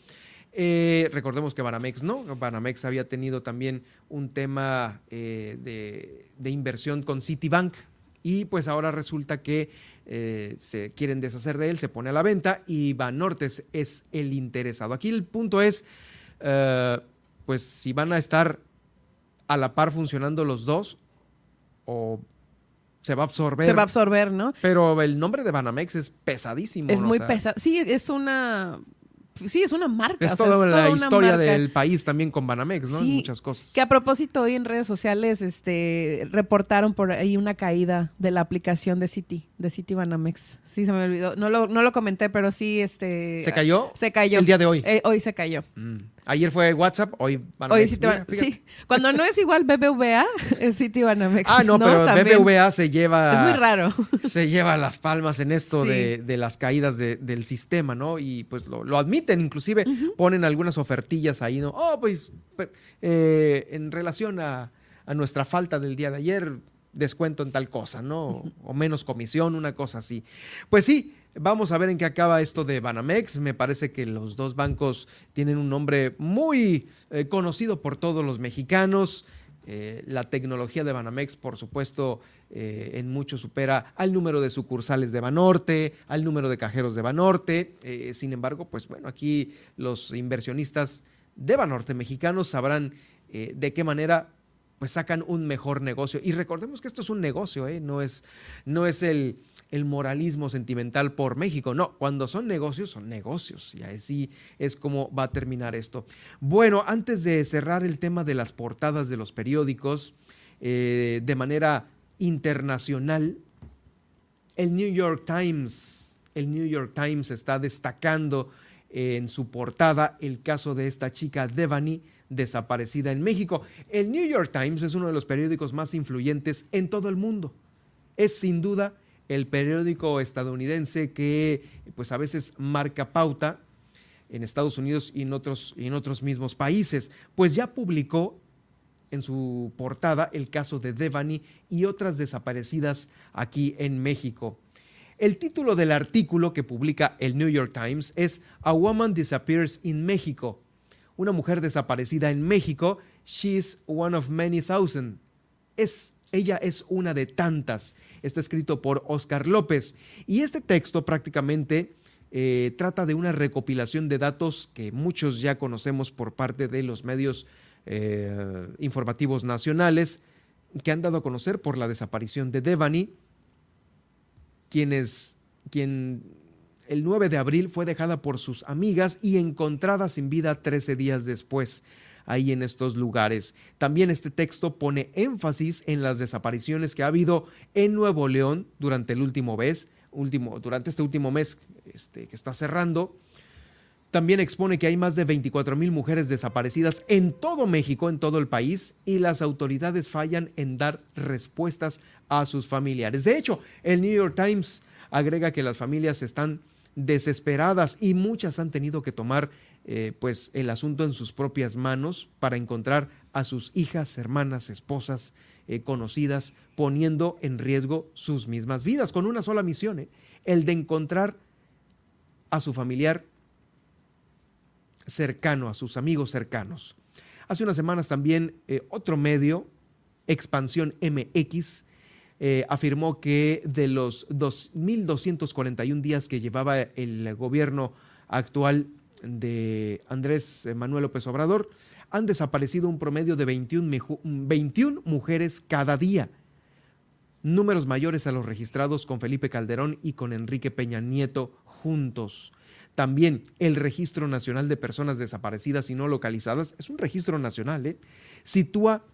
Eh, recordemos que Banamex no, Banamex había tenido también un tema eh, de, de, inversión con Citibank y pues ahora resulta que eh, se quieren deshacer de él, se pone a la venta y Banortes es el interesado. Aquí el punto es, eh, pues si van a estar a la par funcionando los dos o se va a absorber. Se va a absorber, ¿no? Pero el nombre de Banamex es pesadísimo. Es muy pesado. Sí, es una sí, es una marca. Es, toda, la historia del país también con Banamex, ¿no? Muchas cosas. Que a propósito, hoy en redes sociales este, reportaron por ahí una caída de la aplicación de City, de City Banamex. Sí, se me olvidó. No lo, no lo comenté, pero sí, este... ¿Se cayó? Se cayó. El día de hoy. Eh, hoy se cayó. Mm. Ayer fue WhatsApp, hoy Banamex. Hoy sí, Cuando no es igual BBVA, es City Banamex. Ah, no, pero BBVA se lleva... Es muy raro. Se lleva las palmas en esto de, de, las caídas de, del sistema, ¿no? Y pues lo, lo admiten, inclusive ponen algunas ofertillas ahí, ¿no? Oh, pues, pues eh, en relación a, a nuestra falta del día de ayer, descuento en tal cosa, ¿no? O menos comisión, una cosa así. Pues sí, Vamos a ver en qué acaba esto de Banamex. Me parece que los dos bancos tienen un nombre muy eh, conocido por todos los mexicanos. Eh, la tecnología de Banamex, por supuesto, eh, en mucho supera al número de sucursales de Banorte, al número de cajeros de Banorte. sin embargo, pues bueno, aquí los inversionistas de Banorte mexicanos sabrán de qué manera pues sacan un mejor negocio. Y recordemos que esto es un negocio, no, es, no es el el moralismo sentimental por México. No, cuando son negocios, son negocios. Y así es como va a terminar esto. Bueno, antes de cerrar el tema de las portadas de los periódicos, eh, de manera internacional, el New York Times, el New York Times está destacando en su portada el caso de esta chica Devani desaparecida en México. El New York Times es uno de los periódicos más influyentes en todo el mundo. Es sin duda el periódico estadounidense que pues a veces marca pauta en Estados Unidos y en otros, en otros mismos países, pues ya publicó en su portada el caso de Devani y otras desaparecidas aquí en México. El título del artículo que publica el New York Times es A Woman Disappears in México. Una mujer desaparecida en México, she's one of many thousand. Es ella es una de tantas. Está escrito por Oscar López. Y este texto prácticamente eh, trata de una recopilación de datos que muchos ya conocemos por parte de los medios eh, informativos nacionales que han dado a conocer por la desaparición de Devani, quienes, quien el 9 de abril fue dejada por sus amigas y encontrada sin vida 13 días después ahí en estos lugares. También este texto pone énfasis en las desapariciones que ha habido en Nuevo León durante el último mes, último, durante este último mes este, que está cerrando. También expone que hay más de 24 mil mujeres desaparecidas en todo México, en todo el país, y las autoridades fallan en dar respuestas a sus familiares. De hecho, el New York Times agrega que las familias están desesperadas y muchas han tenido que tomar eh, pues el asunto en sus propias manos para encontrar a sus hijas, hermanas, esposas, eh, conocidas, poniendo en riesgo sus mismas vidas, con una sola misión, eh, el de encontrar a su familiar cercano, a sus amigos cercanos. Hace unas semanas también otro medio, Expansión MX, afirmó que de los 2.241 días que llevaba el gobierno actual de Andrés Manuel López Obrador, han desaparecido un promedio de 21, mujeres cada día, números mayores a los registrados con Felipe Calderón y con Enrique Peña Nieto juntos. También el Registro Nacional de Personas Desaparecidas y No Localizadas, es un registro nacional, ¿eh? sitúa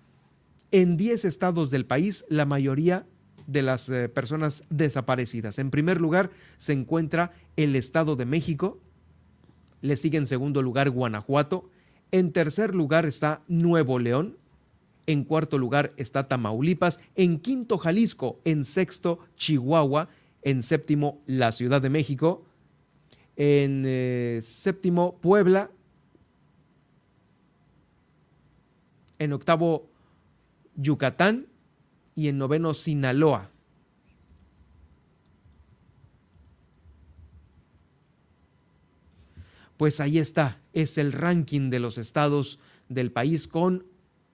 en 10 estados del país la mayoría de las eh, personas desaparecidas. En primer lugar se encuentra el Estado de México, le sigue en segundo lugar Guanajuato, en tercer lugar está Nuevo León, en cuarto lugar está Tamaulipas, en quinto Jalisco, en sexto Chihuahua, en séptimo la Ciudad de México, en eh, séptimo Puebla, en octavo Yucatán. Y en noveno Sinaloa. Pues ahí está, es el ranking de los estados del país con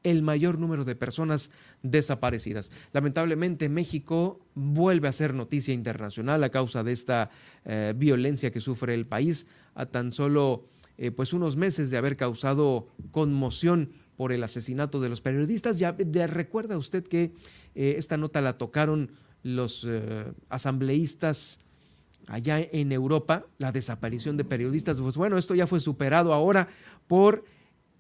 el mayor número de personas desaparecidas. Lamentablemente México vuelve a ser noticia internacional a causa de esta eh, violencia que sufre el país a tan solo eh, pues unos meses de haber causado conmoción por el asesinato de los periodistas. Ya recuerda usted que eh, esta nota la tocaron los asambleístas allá en Europa, la desaparición de periodistas. Pues bueno, esto ya fue superado ahora por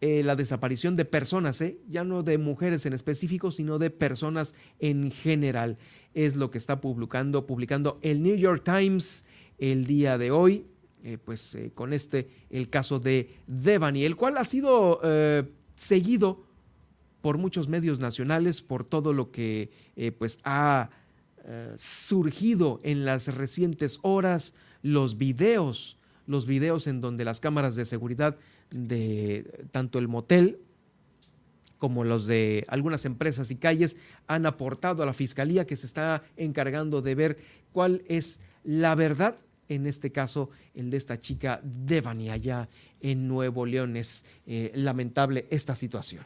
eh, la desaparición de personas, ¿eh? ya no de mujeres en específico, sino de personas en general. Es lo que está publicando, publicando el New York Times el día de hoy, eh, pues con este, el caso de Devani, el cual ha sido seguido por muchos medios nacionales, por todo lo que pues ha surgido en las recientes horas, los videos, los videos en donde las cámaras de seguridad de tanto el motel como los de algunas empresas y calles han aportado a la fiscalía que se está encargando de ver cuál es la verdad, en este caso el de esta chica Devani allá en Nuevo León. Es eh, lamentable esta situación.